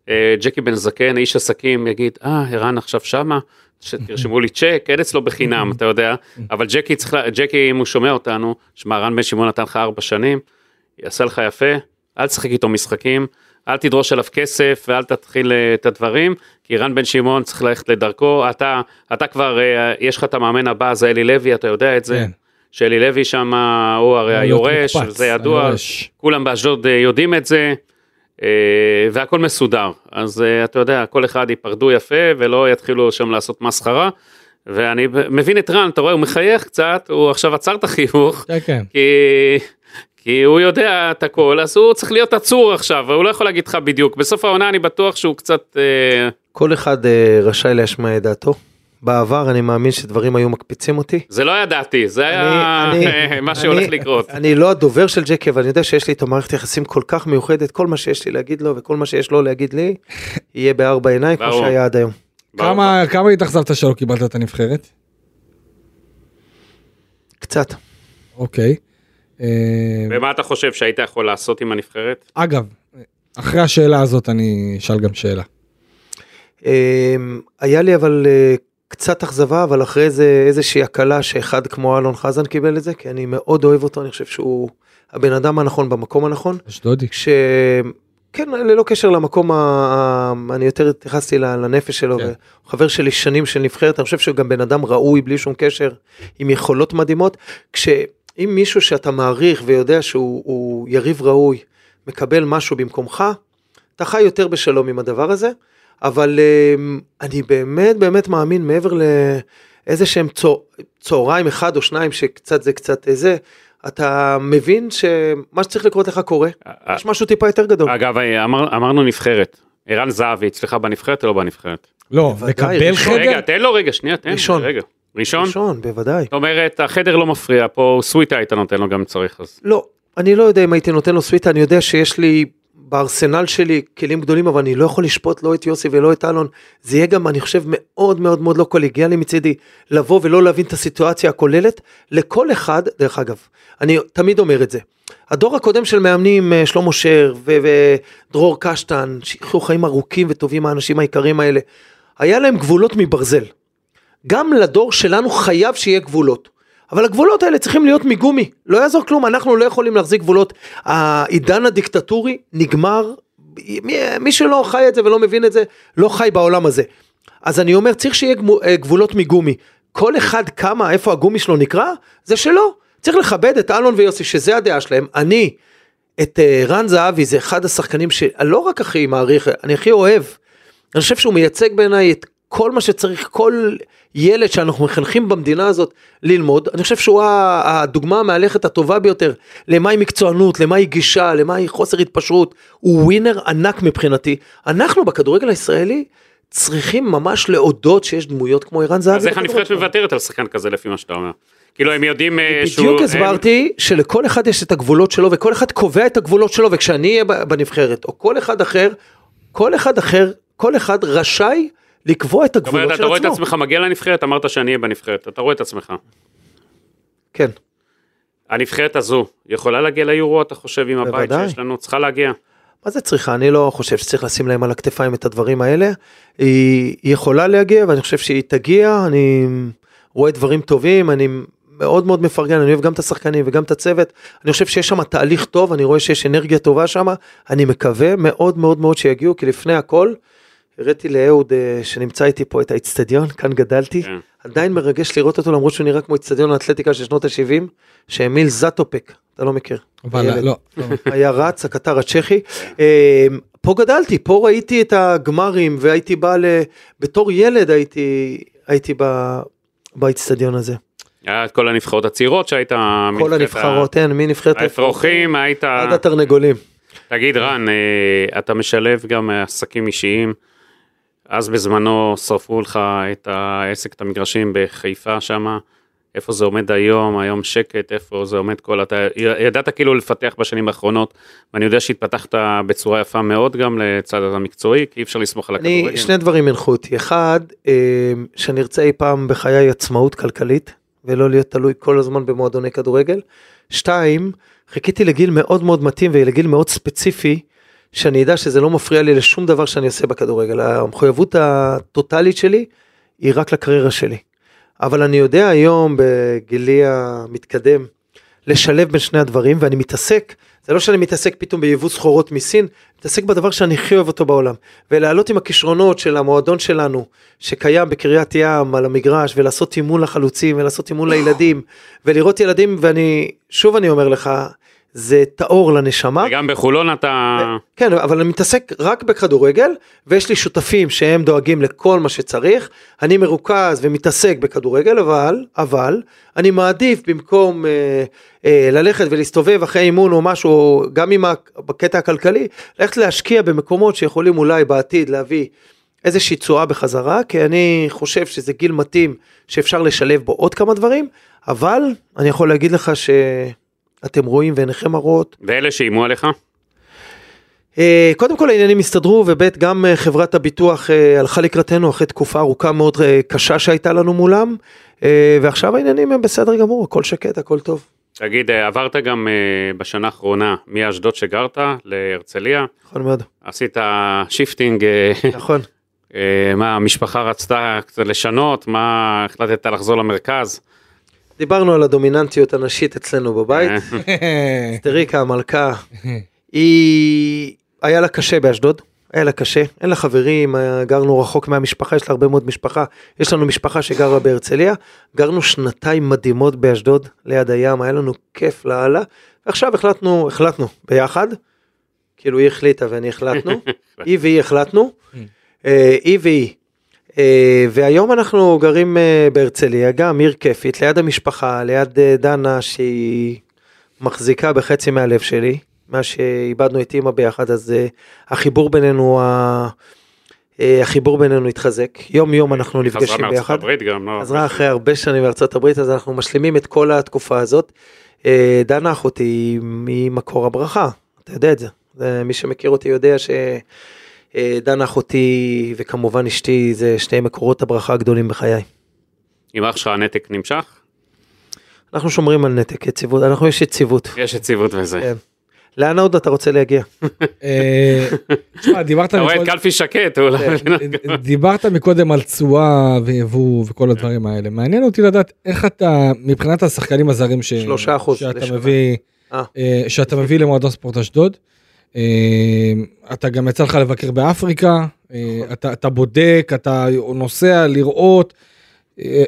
אה, ג'קי בן זקן, איש עסקים, יגיד, אה, ערן עכשיו שמה, שתרשמו לי צ'ק, אין אצלו בחינם, אתה יודע, אבל ג'קי צריך, ג'קי אם הוא שומע אותנו, שמע, רן בן שמעון נתן לך ארבע שנים, יעשה לך יפה, אל תשחק איתו משחקים, אל תדרוש עליו כסף ואל תתחיל אה, את הדברים, כי רן בן שמעון צריך ללכת לדרכו, אתה, אתה כבר, אה, יש לך את המאמן הבא, זה אלי לוי, אתה יודע את זה. כן. שאלי לוי שם הוא הרי היורש, מוקפץ, זה ידוע, היורש. כולם באשדוד אה, יודעים את זה, והכל מסודר. אז אתה יודע, כל אחד ייפרדו יפה ולא יתחילו שם לעשות מסחרה. ואני מבין את רן, אתה רואה, הוא מחייך קצת, הוא עכשיו עצר את החיוך, כן, כן. כי, כי הוא יודע את הכל, אז הוא צריך להיות עצור עכשיו, הוא לא יכול להגיד לך בדיוק. בסוף העונה אני בטוח שהוא קצת... אה, כל אחד אה, רשאי להשמיע את דעתו. בעבר אני מאמין שדברים היו מקפיצים אותי. זה לא ידעתי, זה היה אני- מה אני- שהולך לקרות. אני לא הדובר של ג'קי, אבל אני יודע שיש לי איתו מערכת יחסים כל כך מיוחדת, כל מה שיש לי להגיד לו וכל מה שיש לו להגיד לי, יהיה בארבע עיניים, כמו. שהיה עד היום. כמה כמה התאכזבת שלא קיבלת את הנבחרת? קצת. אוקיי. אה, ומה אתה חושב שהיית יכול לעשות עם הנבחרת? אגב, אחרי השאלה הזאת אני אשאל גם שאלה. אמ, היה לי אבל אה, קצת אכזבה, אבל אחרי זה איזושהי הקלה שאחד כמו אלון חזן קיבל את זה, כי אני מאוד אוהב אותו, אני חושב שהוא הבן אדם הנכון במקום הנכון. אשדודי. כש... כן, ללא קשר למקום, ה... אני יותר התייחסתי לנפש שלו, כן. הוא חבר שלי שנים של נבחרת, אני חושב שהוא גם בן אדם ראוי בלי שום קשר, עם יכולות מדהימות, כשאם מישהו שאתה מעריך ויודע שהוא הוא יריב ראוי, מקבל משהו במקומך, אתה חי יותר בשלום עם הדבר הזה, אבל אמ, אני באמת באמת מאמין מעבר לאיזה שהם צהר... צהריים אחד או שניים שקצת זה קצת אה, זה, אתה מבין שמה שצריך לקרות לך קורה, יש משהו טיפה יותר גדול. אגב, אמר, אמרנו נבחרת. ערן זהבי אצלך בנבחרת או לא בנבחרת? לא, לקבל. חדר? רגע, תן לו רגע, שנייה, תן. ראשון. רגע. ראשון? ראשון, בוודאי. זאת אומרת, החדר לא מפריע, פה סוויטה היית נותן לו גם צריך אז. לא, אני לא יודע אם הייתי נותן לו סוויטה, אני יודע שיש לי בארסנל שלי כלים גדולים, אבל אני לא יכול לשפוט לא את יוסי ולא את אלון. זה יהיה גם, אני חושב, מאוד מאוד מאוד לא קולגיאלי מצידי, לבוא ולא להבין את הסיטואציה הכוללת. לכל אחד, דרך אגב, אני תמיד אומר את זה. הדור הקודם של מאמנים, אה, שלמה שר ודרור קשטן, שיחיו חיים ארוכים וטובים האנשים היקרים האלה, היה להם גבולות מברזל. גם לדור שלנו חייב שיהיה גבולות. אבל הגבולות האלה צריכים להיות מגומי, לא יעזור כלום, אנחנו לא יכולים להחזיק גבולות. העידן הדיקטטורי נגמר, מי, מי שלא חי את זה ולא מבין את זה, לא חי בעולם הזה. אז אני אומר, צריך שיהיה אה, גבולות מגומי. כל אחד כמה, איפה הגומי שלו נקרא, זה שלו. צריך לכבד את אלון ויוסי, שזה הדעה שלהם. אני, את אה, רן זהבי, זה אחד השחקנים שלא רק הכי מעריך, אני הכי אוהב. אני חושב שהוא מייצג בעיניי את כל מה שצריך כל ילד שאנחנו מחנכים במדינה הזאת ללמוד. אני חושב שהוא הדוגמה המהלכת הטובה ביותר למהי מקצוענות, למהי גישה, למהי חוסר התפשרות. הוא ווינר ענק מבחינתי. אנחנו בכדורגל הישראלי צריכים ממש להודות שיש דמויות כמו ערן זהבי. אז איך הנבחרת. מוותרת על שחקן כזה לפי מה שאתה אומר? כאילו הם יודעים אה, שהוא... בדיוק הסברתי שלכל אחד יש את הגבולות שלו וכל אחד קובע את הגבולות שלו וכשאני אהיה בנבחרת או כל אחד אחר, כל אחד אחר, כל אחד רשאי לקבוע את זאת אומרת, הגבולות אתה של רואה את עצמו. עצמך מגיע לנבחרת, אמרת שאני אהיה בנבחרת, אתה רואה את עצמך. כן. הנבחרת הזו יכולה להגיע ליורו, אתה חושב, עם הבית. שיש לנו? צריכה להגיע. מה זה צריכה? אני לא חושב שצריך לשים להם על הכתפיים את הדברים האלה. היא, היא יכולה להגיע ואני חושב שהיא תגיע, אני רואה דברים טובים, אני מאוד מאוד מפרגן, אני אוהב גם את השחקנים וגם את הצוות. אני חושב שיש שם תהליך טוב, אני רואה שיש אנרגיה טובה שם, אני מקווה מאוד מאוד מאוד שיגיעו, כי לפני הכל, הראיתי לאהוד אה, שנמצא איתי פה את האיצטדיון, כאן גדלתי. כן. עדיין מרגש לראות אותו למרות שהוא נראה כמו איצטדיון האתלטיקה של שנות ה-70, שאמיל זטופק, אתה לא מכיר. אבל. לא. לא. היה רץ, הקטר הצ'כי. אה, פה גדלתי, פה ראיתי את הגמרים והייתי בא ל... בתור ילד הייתי, הייתי ב... באיצטדיון הזה. היה את כל הנבחרות הצעירות שהיית... כל ה- הנבחרות, אין, מנבחרת האפרוחים, היית... עד התרנגולים. תגיד רן, אה, אתה משלב גם עסקים אישיים. אז בזמנו שרפו לך את העסק, את המגרשים בחיפה שמה. איפה זה עומד היום, היום שקט, איפה זה עומד כל... אתה ידעת כאילו לפתח בשנים האחרונות, ואני יודע שהתפתחת בצורה יפה מאוד גם לצד המקצועי, כי אי אפשר לסמוך על הכדורגל. שני דברים הנחו אותי. אחד, אה, שאני ארצה אי פעם בחיי עצמאות כלכלית, ולא להיות תלוי כל הזמן במועדוני כדורגל. שתיים, חיכיתי לגיל מאוד מאוד מתאים ולגיל מאוד ספציפי, שאני אדע שזה לא מפריע לי לשום דבר שאני עושה בכדורגל. המחויבות הטוטלית שלי היא רק לקריירה שלי. אבל אני יודע היום בגילי המתקדם לשלב בין שני הדברים ואני מתעסק, זה לא שאני מתעסק פתאום ביבוא סחורות מסין, מתעסק בדבר שאני הכי אוהב אותו בעולם. ולעלות עם הכישרונות של המועדון שלנו שקיים בקריית ים על המגרש ולעשות אימון לחלוצים ולעשות אימון לילדים ולראות ילדים ואני שוב אני אומר לך זה טהור לנשמה. וגם בחולון אתה... כן, אבל אני מתעסק רק בכדורגל, ויש לי שותפים שהם דואגים לכל מה שצריך, אני מרוכז ומתעסק בכדורגל, אבל, אבל, אני מעדיף במקום אה, אה, ללכת ולהסתובב אחרי אימון או משהו, גם עם הקטע הכלכלי, ללכת להשקיע במקומות שיכולים אולי בעתיד להביא איזושהי תשואה בחזרה, כי אני חושב שזה גיל מתאים שאפשר לשלב בו עוד כמה דברים, אבל אני יכול להגיד לך ש... אתם רואים ועיניכם מראות. ואלה שאיימו עליך? אה, קודם כל העניינים הסתדרו וב' גם אה, חברת הביטוח אה, הלכה לקראתנו אחרי תקופה ארוכה מאוד קשה שהייתה לנו מולם ועכשיו העניינים הם בסדר גמור הכל שקט הכל טוב. תגיד עברת גם בשנה האחרונה מאשדוד שגרת להרצליה. נכון מאוד. עשית shifting. נכון. מה המשפחה רצתה קצת לשנות מה החלטת לחזור למרכז. דיברנו על הדומיננטיות הנשית אצלנו בבית, אסטריקה המלכה, היא, היה לה קשה באשדוד, היה לה קשה, אין לה חברים, גרנו רחוק מהמשפחה, יש לה הרבה מאוד משפחה, יש לנו משפחה שגרה בהרצליה, גרנו שנתיים מדהימות באשדוד, ליד הים, היה לנו כיף לאללה, ועכשיו החלטנו, החלטנו ביחד, כאילו היא החליטה ואני החלטנו, היא והיא החלטנו, אה, היא והיא. Uh, והיום אנחנו גרים uh, בהרצליה, גם עיר כיפית, ליד המשפחה, ליד uh, דנה שהיא מחזיקה בחצי מהלב שלי, מה שאיבדנו את אימא ביחד, אז החיבור בינינו, uh, החיבור בינינו התחזק, יום יום אנחנו נפגשים ביחד. חזרה מארצות הברית גם, לא? חזרה אחרי הרבה שנים מארצות הברית, אז אנחנו משלימים את כל התקופה הזאת. דנה אחותי היא ממקור הברכה, אתה יודע את. זה מי שמכיר אותי יודע ש... דנה אחותי וכמובן אשתי זה שני מקורות הברכה הגדולים בחיי. עם אח שלך הנתק נמשך? אנחנו שומרים על נתק, יציבות, אנחנו יש יציבות. יש יציבות וזה. כן. לאן עוד אתה רוצה להגיע? תשמע, דיברת... אתה רואה את קלפי שקט. דיברת מקודם על תשואה ויבוא וכל הדברים האלה. מעניין אותי לדעת איך אתה, מבחינת השחקנים הזרים שאתה מביא למועדון ספורט אשדוד, אתה גם יצא לך לבקר באפריקה, אתה, אתה בודק, אתה נוסע לראות,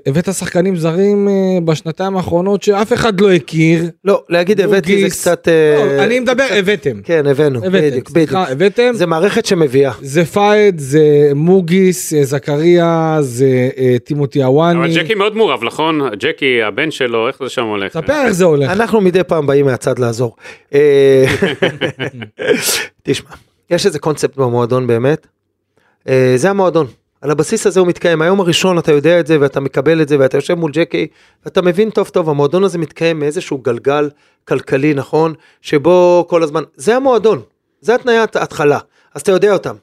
הבאת שחקנים זרים בשנתיים האחרונות שאף אחד לא הכיר. לא, להגיד הבאתי זה קצת... לא, אני מדבר, הבאתם. כן, הבאנו, בדיוק, בדיוק. הבאתם. זה מערכת שמביאה. זה פייד, זה מוגיס, זכריה, זה טימותי הוואני. אבל ג'קי מאוד מעורב, נכון? ג'קי, הבן שלו, איך זה שם הולך? ספר איך זה הולך. אנחנו מדי פעם באים מהצד לעזור. תשמע, יש איזה קונספט במועדון באמת. זה המועדון. על הבסיס הזה הוא מתקיים, היום הראשון אתה יודע את זה ואתה מקבל את זה ואתה יושב מול ג'קי ואתה מבין טוב טוב המועדון הזה מתקיים מאיזשהו גלגל כלכלי נכון שבו כל הזמן זה המועדון זה התניית ההתחלה אז אתה יודע אותם.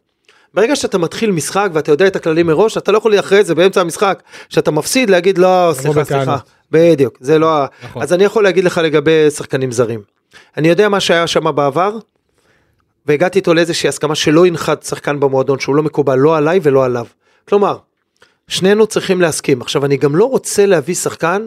ברגע שאתה מתחיל משחק ואתה יודע את הכללים מראש אתה לא יכול אחרי זה באמצע המשחק שאתה מפסיד להגיד לא סליחה סליחה בדיוק זה לא נכון. אז אני יכול להגיד לך לגבי שחקנים זרים. אני יודע מה שהיה שם בעבר והגעתי איתו לאיזושהי הסכמה שלא ינחת שחקן במועדון שהוא לא מקובל לא עליי ולא עליו. כלומר, שנינו צריכים להסכים. עכשיו, אני גם לא רוצה להביא שחקן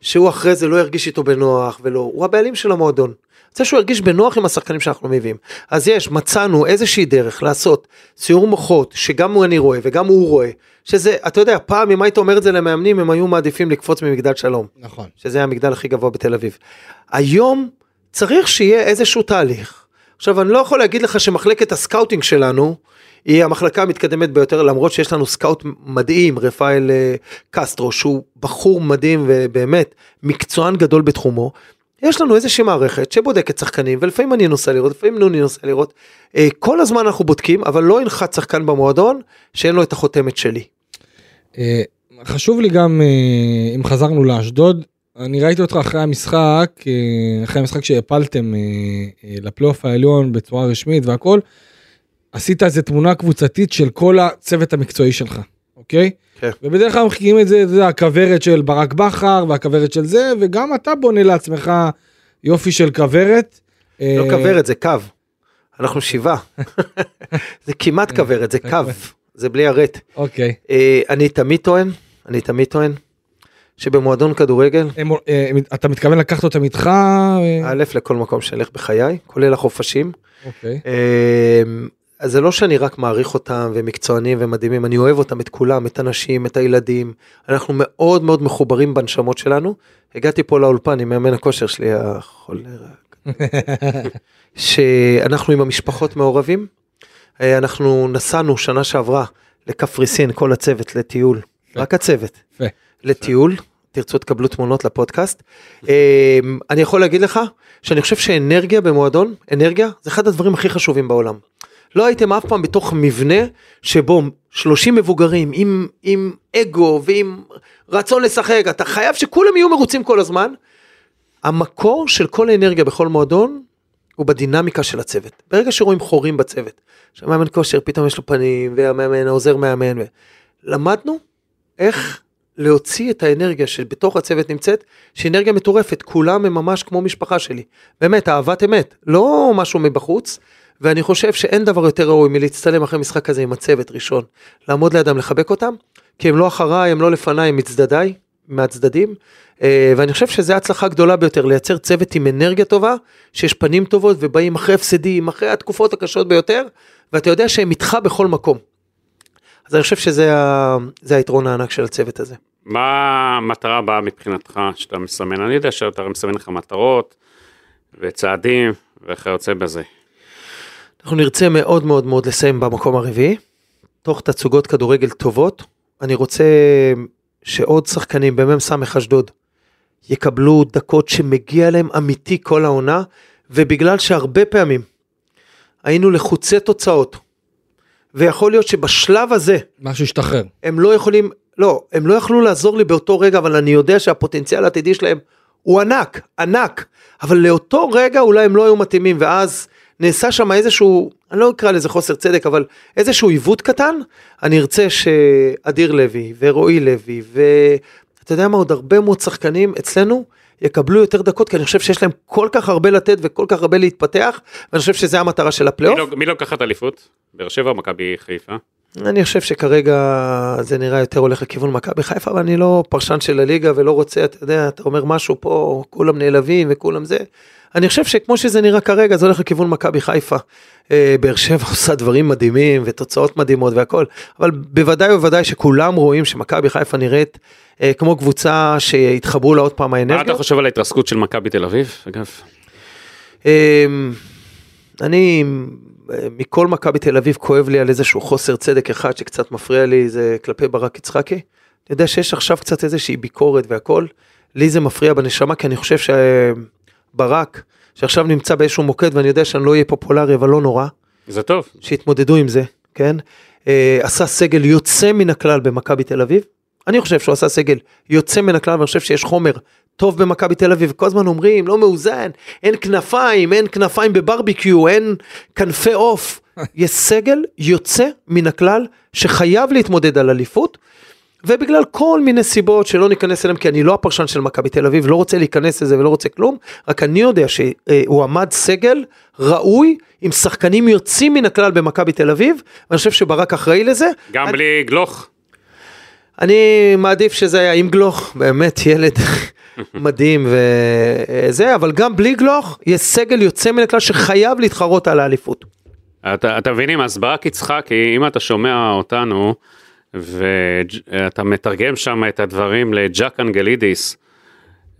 שהוא אחרי זה לא ירגיש איתו בנוח ולא, הוא הבעלים של המועדון. רוצה שהוא ירגיש בנוח עם השחקנים שאנחנו מביאים. אז יש, מצאנו איזושהי דרך לעשות סיעור מוחות, שגם אני רואה וגם הוא רואה, שזה, אתה יודע, פעם אם היית אומר את זה למאמנים, הם היו מעדיפים לקפוץ ממגדל שלום. נכון. שזה המגדל הכי גבוה בתל אביב. היום צריך שיהיה איזשהו תהליך. עכשיו, אני לא יכול להגיד לך שמחלקת ה scouting שלנו, היא המחלקה המתקדמת ביותר, למרות שיש לנו scout מדהים, רפאל אה, קסטרו, שהוא בחור מדהים ובאמת מקצוען גדול בתחומו. יש לנו איזושהי מערכת שבודקת שחקנים, ולפעמים אני נוסע לראות, לפעמים נוני נוסע לראות. אה, כל הזמן אנחנו בודקים, אבל לא ינחת שחקן במועדון שאין לו את החותמת שלי. אה, חשוב לי גם, אם חזרנו לאשדוד, אני ראיתי אותך אחרי המשחק, אחרי המשחק שהפלתם לפלייאוף העליון בצורה רשמית והכל, עשית איזה תמונה קבוצתית של כל הצוות המקצועי שלך, אוקיי? כן. ובדרך כלל מחכים את זה, זה הכוורת של ברק בכר והכוורת של זה, וגם אתה בונה לעצמך יופי של כוורת. לא אה, כוורת, זה קו. אנחנו שבעה. זה כמעט כוורת, זה קו. זה בלי הרט. אוקיי. אה, אני תמיד טוען, אני תמיד טוען, שבמועדון כדורגל, אה, אתה מתכוון לקחת אותם איתך? א', לכל מקום שאלך בחיי, כולל החופשים. אוקיי. אמ, אז זה לא שאני רק מעריך אותם ומקצוענים ומדהימים, אני אוהב אותם, את כולם, את הנשים, את הילדים. אנחנו מאוד מאוד מחוברים בנשמות שלנו. הגעתי פה לאולפן עם מאמן הכושר שלי, החולר. שאנחנו עם המשפחות מעורבים. אה, אנחנו נסענו שנה שעברה לקפריסין, כל הצוות, לטיול. רק הצוות. לטיול, תרצו תקבלו תמונות לפודקאסט. אה, אני יכול להגיד לך שאני חושב שאנרגיה במועדון, אנרגיה, זה אחד הדברים הכי חשובים בעולם. לא הייתם אף פעם בתוך מבנה שבו 30 מבוגרים עם, עם אגו ועם רצון לשחק, אתה חייב שכולם יהיו מרוצים כל הזמן. המקור של כל האנרגיה בכל מועדון הוא בדינמיקה של הצוות. ברגע שרואים חורים בצוות, שהמאמן כושר פתאום יש לו פנים, והמאמן העוזר מאמן, ו... למדנו איך להוציא את האנרגיה שבתוך הצוות נמצאת, שהיא אנרגיה מטורפת, כולם הם ממש כמו משפחה שלי. באמת, אהבת אמת, לא משהו מבחוץ, ואני חושב שאין דבר יותר ראוי מלהצטלם אחרי משחק כזה עם הצוות ראשון, לעמוד לידם, לחבק אותם, כי הם לא אחריי, הם לא לפניי, הם מצדדיי, מהצדדים, אה, ואני חושב שזו הצלחה גדולה ביותר, לייצר צוות עם אנרגיה טובה, שיש פנים טובות ובאים אחרי הפסדים, אחרי התקופות הקשות ביותר, ואתה יודע שהם איתך בכל מקום. אז אני חושב שזה ה- היתרון הענק של הצוות הזה. מה המטרה הבאה מבחינתך שאתה מסמן? אני יודע שאתה מסמן לך מטרות וצעדים וכיוצא בזה. אנחנו נרצה מאוד מאוד מאוד לסיים במקום הרביעי, תוך תצוגות כדורגל טובות. אני רוצה שעוד שחקנים במ"ס אשדוד יקבלו דקות שמגיע להם אמיתי כל העונה, ובגלל שהרבה פעמים היינו לחוצי תוצאות, ויכול להיות שבשלב הזה משהו השתחרר. הם לא יכולים, לא, הם לא יכלו לעזור לי באותו רגע, אבל אני יודע שהפוטנציאל העתידי שלהם הוא ענק, ענק, אבל לאותו רגע אולי הם לא היו מתאימים, ואז נעשה שם איזשהו, אני לא אקרא לזה חוסר צדק, אבל איזשהו עיוות קטן, אני ארצה שאדיר לוי ורועי לוי, ואתה יודע מה, עוד הרבה מאוד שחקנים אצלנו, יקבלו יותר דקות, כי אני חושב שיש להם כל כך הרבה לתת וכל כך הרבה להתפתח, ואני חושב שזה המטרה של מי הפלייאוף. לא- מי לוקחת אליפות? באר שבע מכבי חיפה? אני חושב שכרגע זה נראה יותר הולך לכיוון מכבי חיפה, אבל אני לא פרשן של הליגה ולא רוצה, אתה יודע, אתה אומר משהו פה, כולם נעלבים וכולם זה. אני חושב שכמו שזה נראה כרגע, זה הולך לכיוון מכבי חיפה. אה, באר שבע עושה דברים מדהימים ותוצאות מדהימות והכל, אבל בוודאי ובוודאי שכולם רואים שמכבי חיפה נראית אה, כמו קבוצה שהתחברו לה עוד פעם מה אתה. חושב על ההתרסקות של מכבי תל אביב? אגב, אמ, אני, אה, מכל מכבי תל אביב כואב לי על איזשהו חוסר צדק אחד שקצת מפריע לי, זה כלפי ברק יצחקי. אני יודע שיש עכשיו קצת איזושהי ביקורת והכל, לי זה מפריע בנשמה, כי אני חושב שברק, שעכשיו נמצא באיזשהו מוקד, ואני יודע שאני לא אהיה פופולרי, אבל לא נורא, זה טוב. שיתמודדו עם זה, כן? אה, עשה סגל יוצא מן הכלל במכבי תל אביב. אני חושב שהוא עשה סגל יוצא מן הכלל, ואני חושב שיש חומר טוב במכבי תל אביב. כל הזמן אומרים, לא מאוזן, אין כנפיים, אין כנפיים בברביקיו, אין כנפי עוף. יש סגל יוצא מן הכלל, שחייב להתמודד על אליפות. ובגלל כל מיני סיבות שלא ניכנס אליהם, כי אני לא הפרשן של מכבי תל אביב, לא רוצה להיכנס לזה ולא רוצה כלום, רק אני יודע שהוא עמד סגל ראוי עם שחקנים יוצאים מן הכלל במכבי תל אביב, ואני חושב שברק אחראי לזה. גם אני, בלי גלוך. אני מעדיף שזה היה עם גלוך, באמת ילד מדהים וזה, אבל גם בלי גלוך, יש סגל יוצא מן הכלל שחייב להתחרות על האליפות. אתה, אתה מבינים, אז ברק יצחקי, אם אתה שומע אותנו ואתה מתרגם שם את הדברים לג'אק אנגלידיס,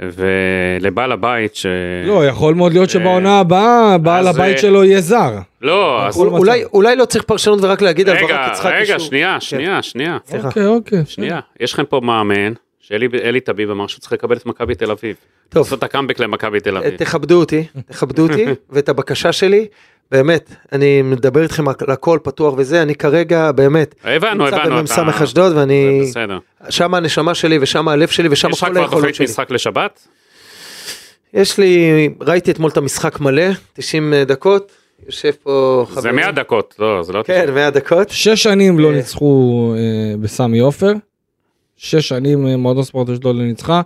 ולבעל הבית ש... לא, יכול מאוד להיות שבעונה הבאה בעל הבית אה, שלו יהיה זר. לא, אז... אולי, אולי לא צריך פרשנות ורק להגיד על ברק רגע, יצחקי רגע, שהוא- שנייה, כן. שנייה, שנייה, סליחה. אוקיי, אוקיי. שנייה. יש לכם פה מאמן, שאלי אלי טביב אמר שהוא צריך לקבל את מכבי תל אביב. טוב. לעשות את הקאמבק למכבי תל אביב. תכבדו אותי, תכבדו אותי, ואת הבקשה שלי, באמת, אני מדבר איתכם על הכל פתוח וזה, אני כרגע באמת, הבנו, נמצא הבנו. במ"ס אתה- אשדוד, ואני. שם הנשמה שלי ושם הלב שלי ושם יש לך כל כבר היכולות תוכנית שלי. משחק לשבת? יש לי, ראיתי אתמול את המשחק מלא, 90 דקות, יושב פה זה 100 דקות, לא, זה לא... כן, 100 דקות. שש שנים לא אה. ניצחו אה, בסמי עופר. שש שנים אה, מועדון ספורט אשדוד לא ניצחה.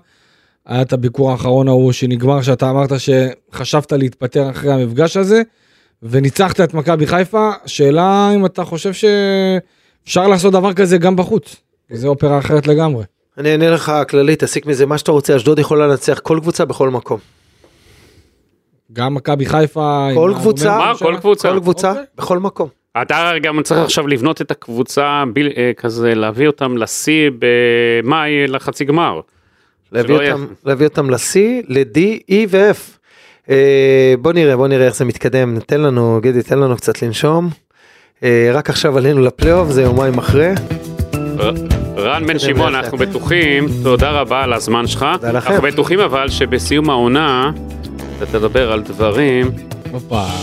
היה את הביקור האחרון ההוא שנגמר שאתה אמרת שחשבת להתפטר אחרי המפגש הזה וניצחת את מכבי חיפה שאלה אם אתה חושב שאפשר לעשות דבר כזה גם בחוץ. זה אופרה אחרת לגמרי. אני אענה לך כללית, תסיק מזה מה שאתה רוצה, אשדוד יכולה לנצח כל קבוצה בכל מקום. גם מכבי חיפה. כל קבוצה? מה. כל קבוצה. כל קבוצה, אוקיי. בכל מקום. אתה גם צריך עכשיו לבנות את הקבוצה, ביל- אה, כזה להביא אותם לשיא במאי לחצי גמר. להביא אותם, להביא אותם ל-C, ל-D, E ו-F. אה, בוא נראה, בוא נראה איך זה מתקדם, תן לנו, גידי, תן לנו קצת לנשום. אה, רק עכשיו עלינו לפלייאוף, זה יומיים אחרי. ר- רן בן שמעון, אנחנו. בטוחים, תודה רבה על הזמן שלך. תודה לכם. אנחנו בטוחים אבל שבסיום העונה, אתה תדבר על דברים.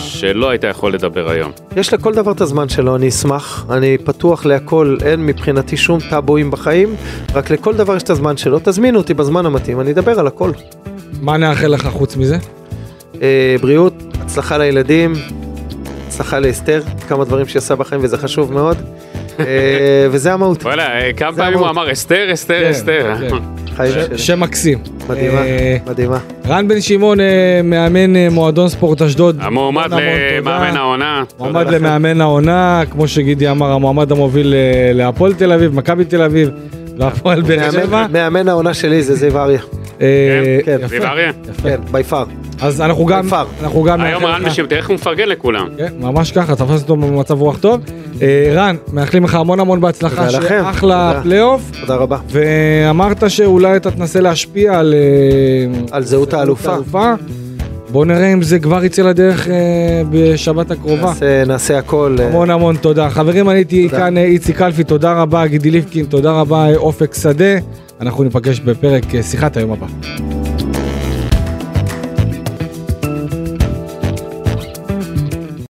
שלא היית יכול לדבר היום. יש לכל דבר את הזמן שלו, אני אשמח, אני פתוח להכל, אין מבחינתי שום טאבואים בחיים, רק לכל דבר יש את הזמן שלו, תזמינו אותי בזמן המתאים, אני אדבר על הכל. מה נאחל לך חוץ מזה? אה, בריאות, הצלחה לילדים, הצלחה לאסתר, כמה דברים שהיא עושה בחיים וזה חשוב מאוד, אה, וזה המהות, וואלה, אה, כמה פעמים הוא. אמר אסתר, אסתר, כן, אסתר. כן. חיים ש- שלי. שם מקסים. מדהימה, מדהימה. רן בן שמעון, מאמן מועדון ספורט אשדוד. המועמד למאמן. העונה. מועמד. למאמן העונה, כמו שגידי אמר, המועמד המוביל להפועל תל אביב, מכבי תל אביב, והפועל באר שבע. מאמן- העונה שלי זה זיו אריה, כן, יפה, זיו אריה? יפה. כן, בי פאר. אז אנחנו גם. אנחנו גם היום רן תראה איך הוא מפרגן לכולם. כן, ממש ככה, תפס אותו במצב רוח טוב. אה, רן, מאחלים לך המון המון בהצלחה, תודה לכם. שיהיה אחלה. פלייאוף, תודה רבה. ואמרת שאולי אתה תנסה להשפיע על... אה, על זהות האלופה. בוא נראה אם זה כבר יצא לדרך אה, בשבת הקרובה. נעשה- נעשה הכל. המון המון תודה. חברים, אני הייתי. כאן איציק קלפי, תודה רבה גידי ליפקין, תודה רבה אופק שדה. אנחנו ניפגש בפרק שיחת היום הבא.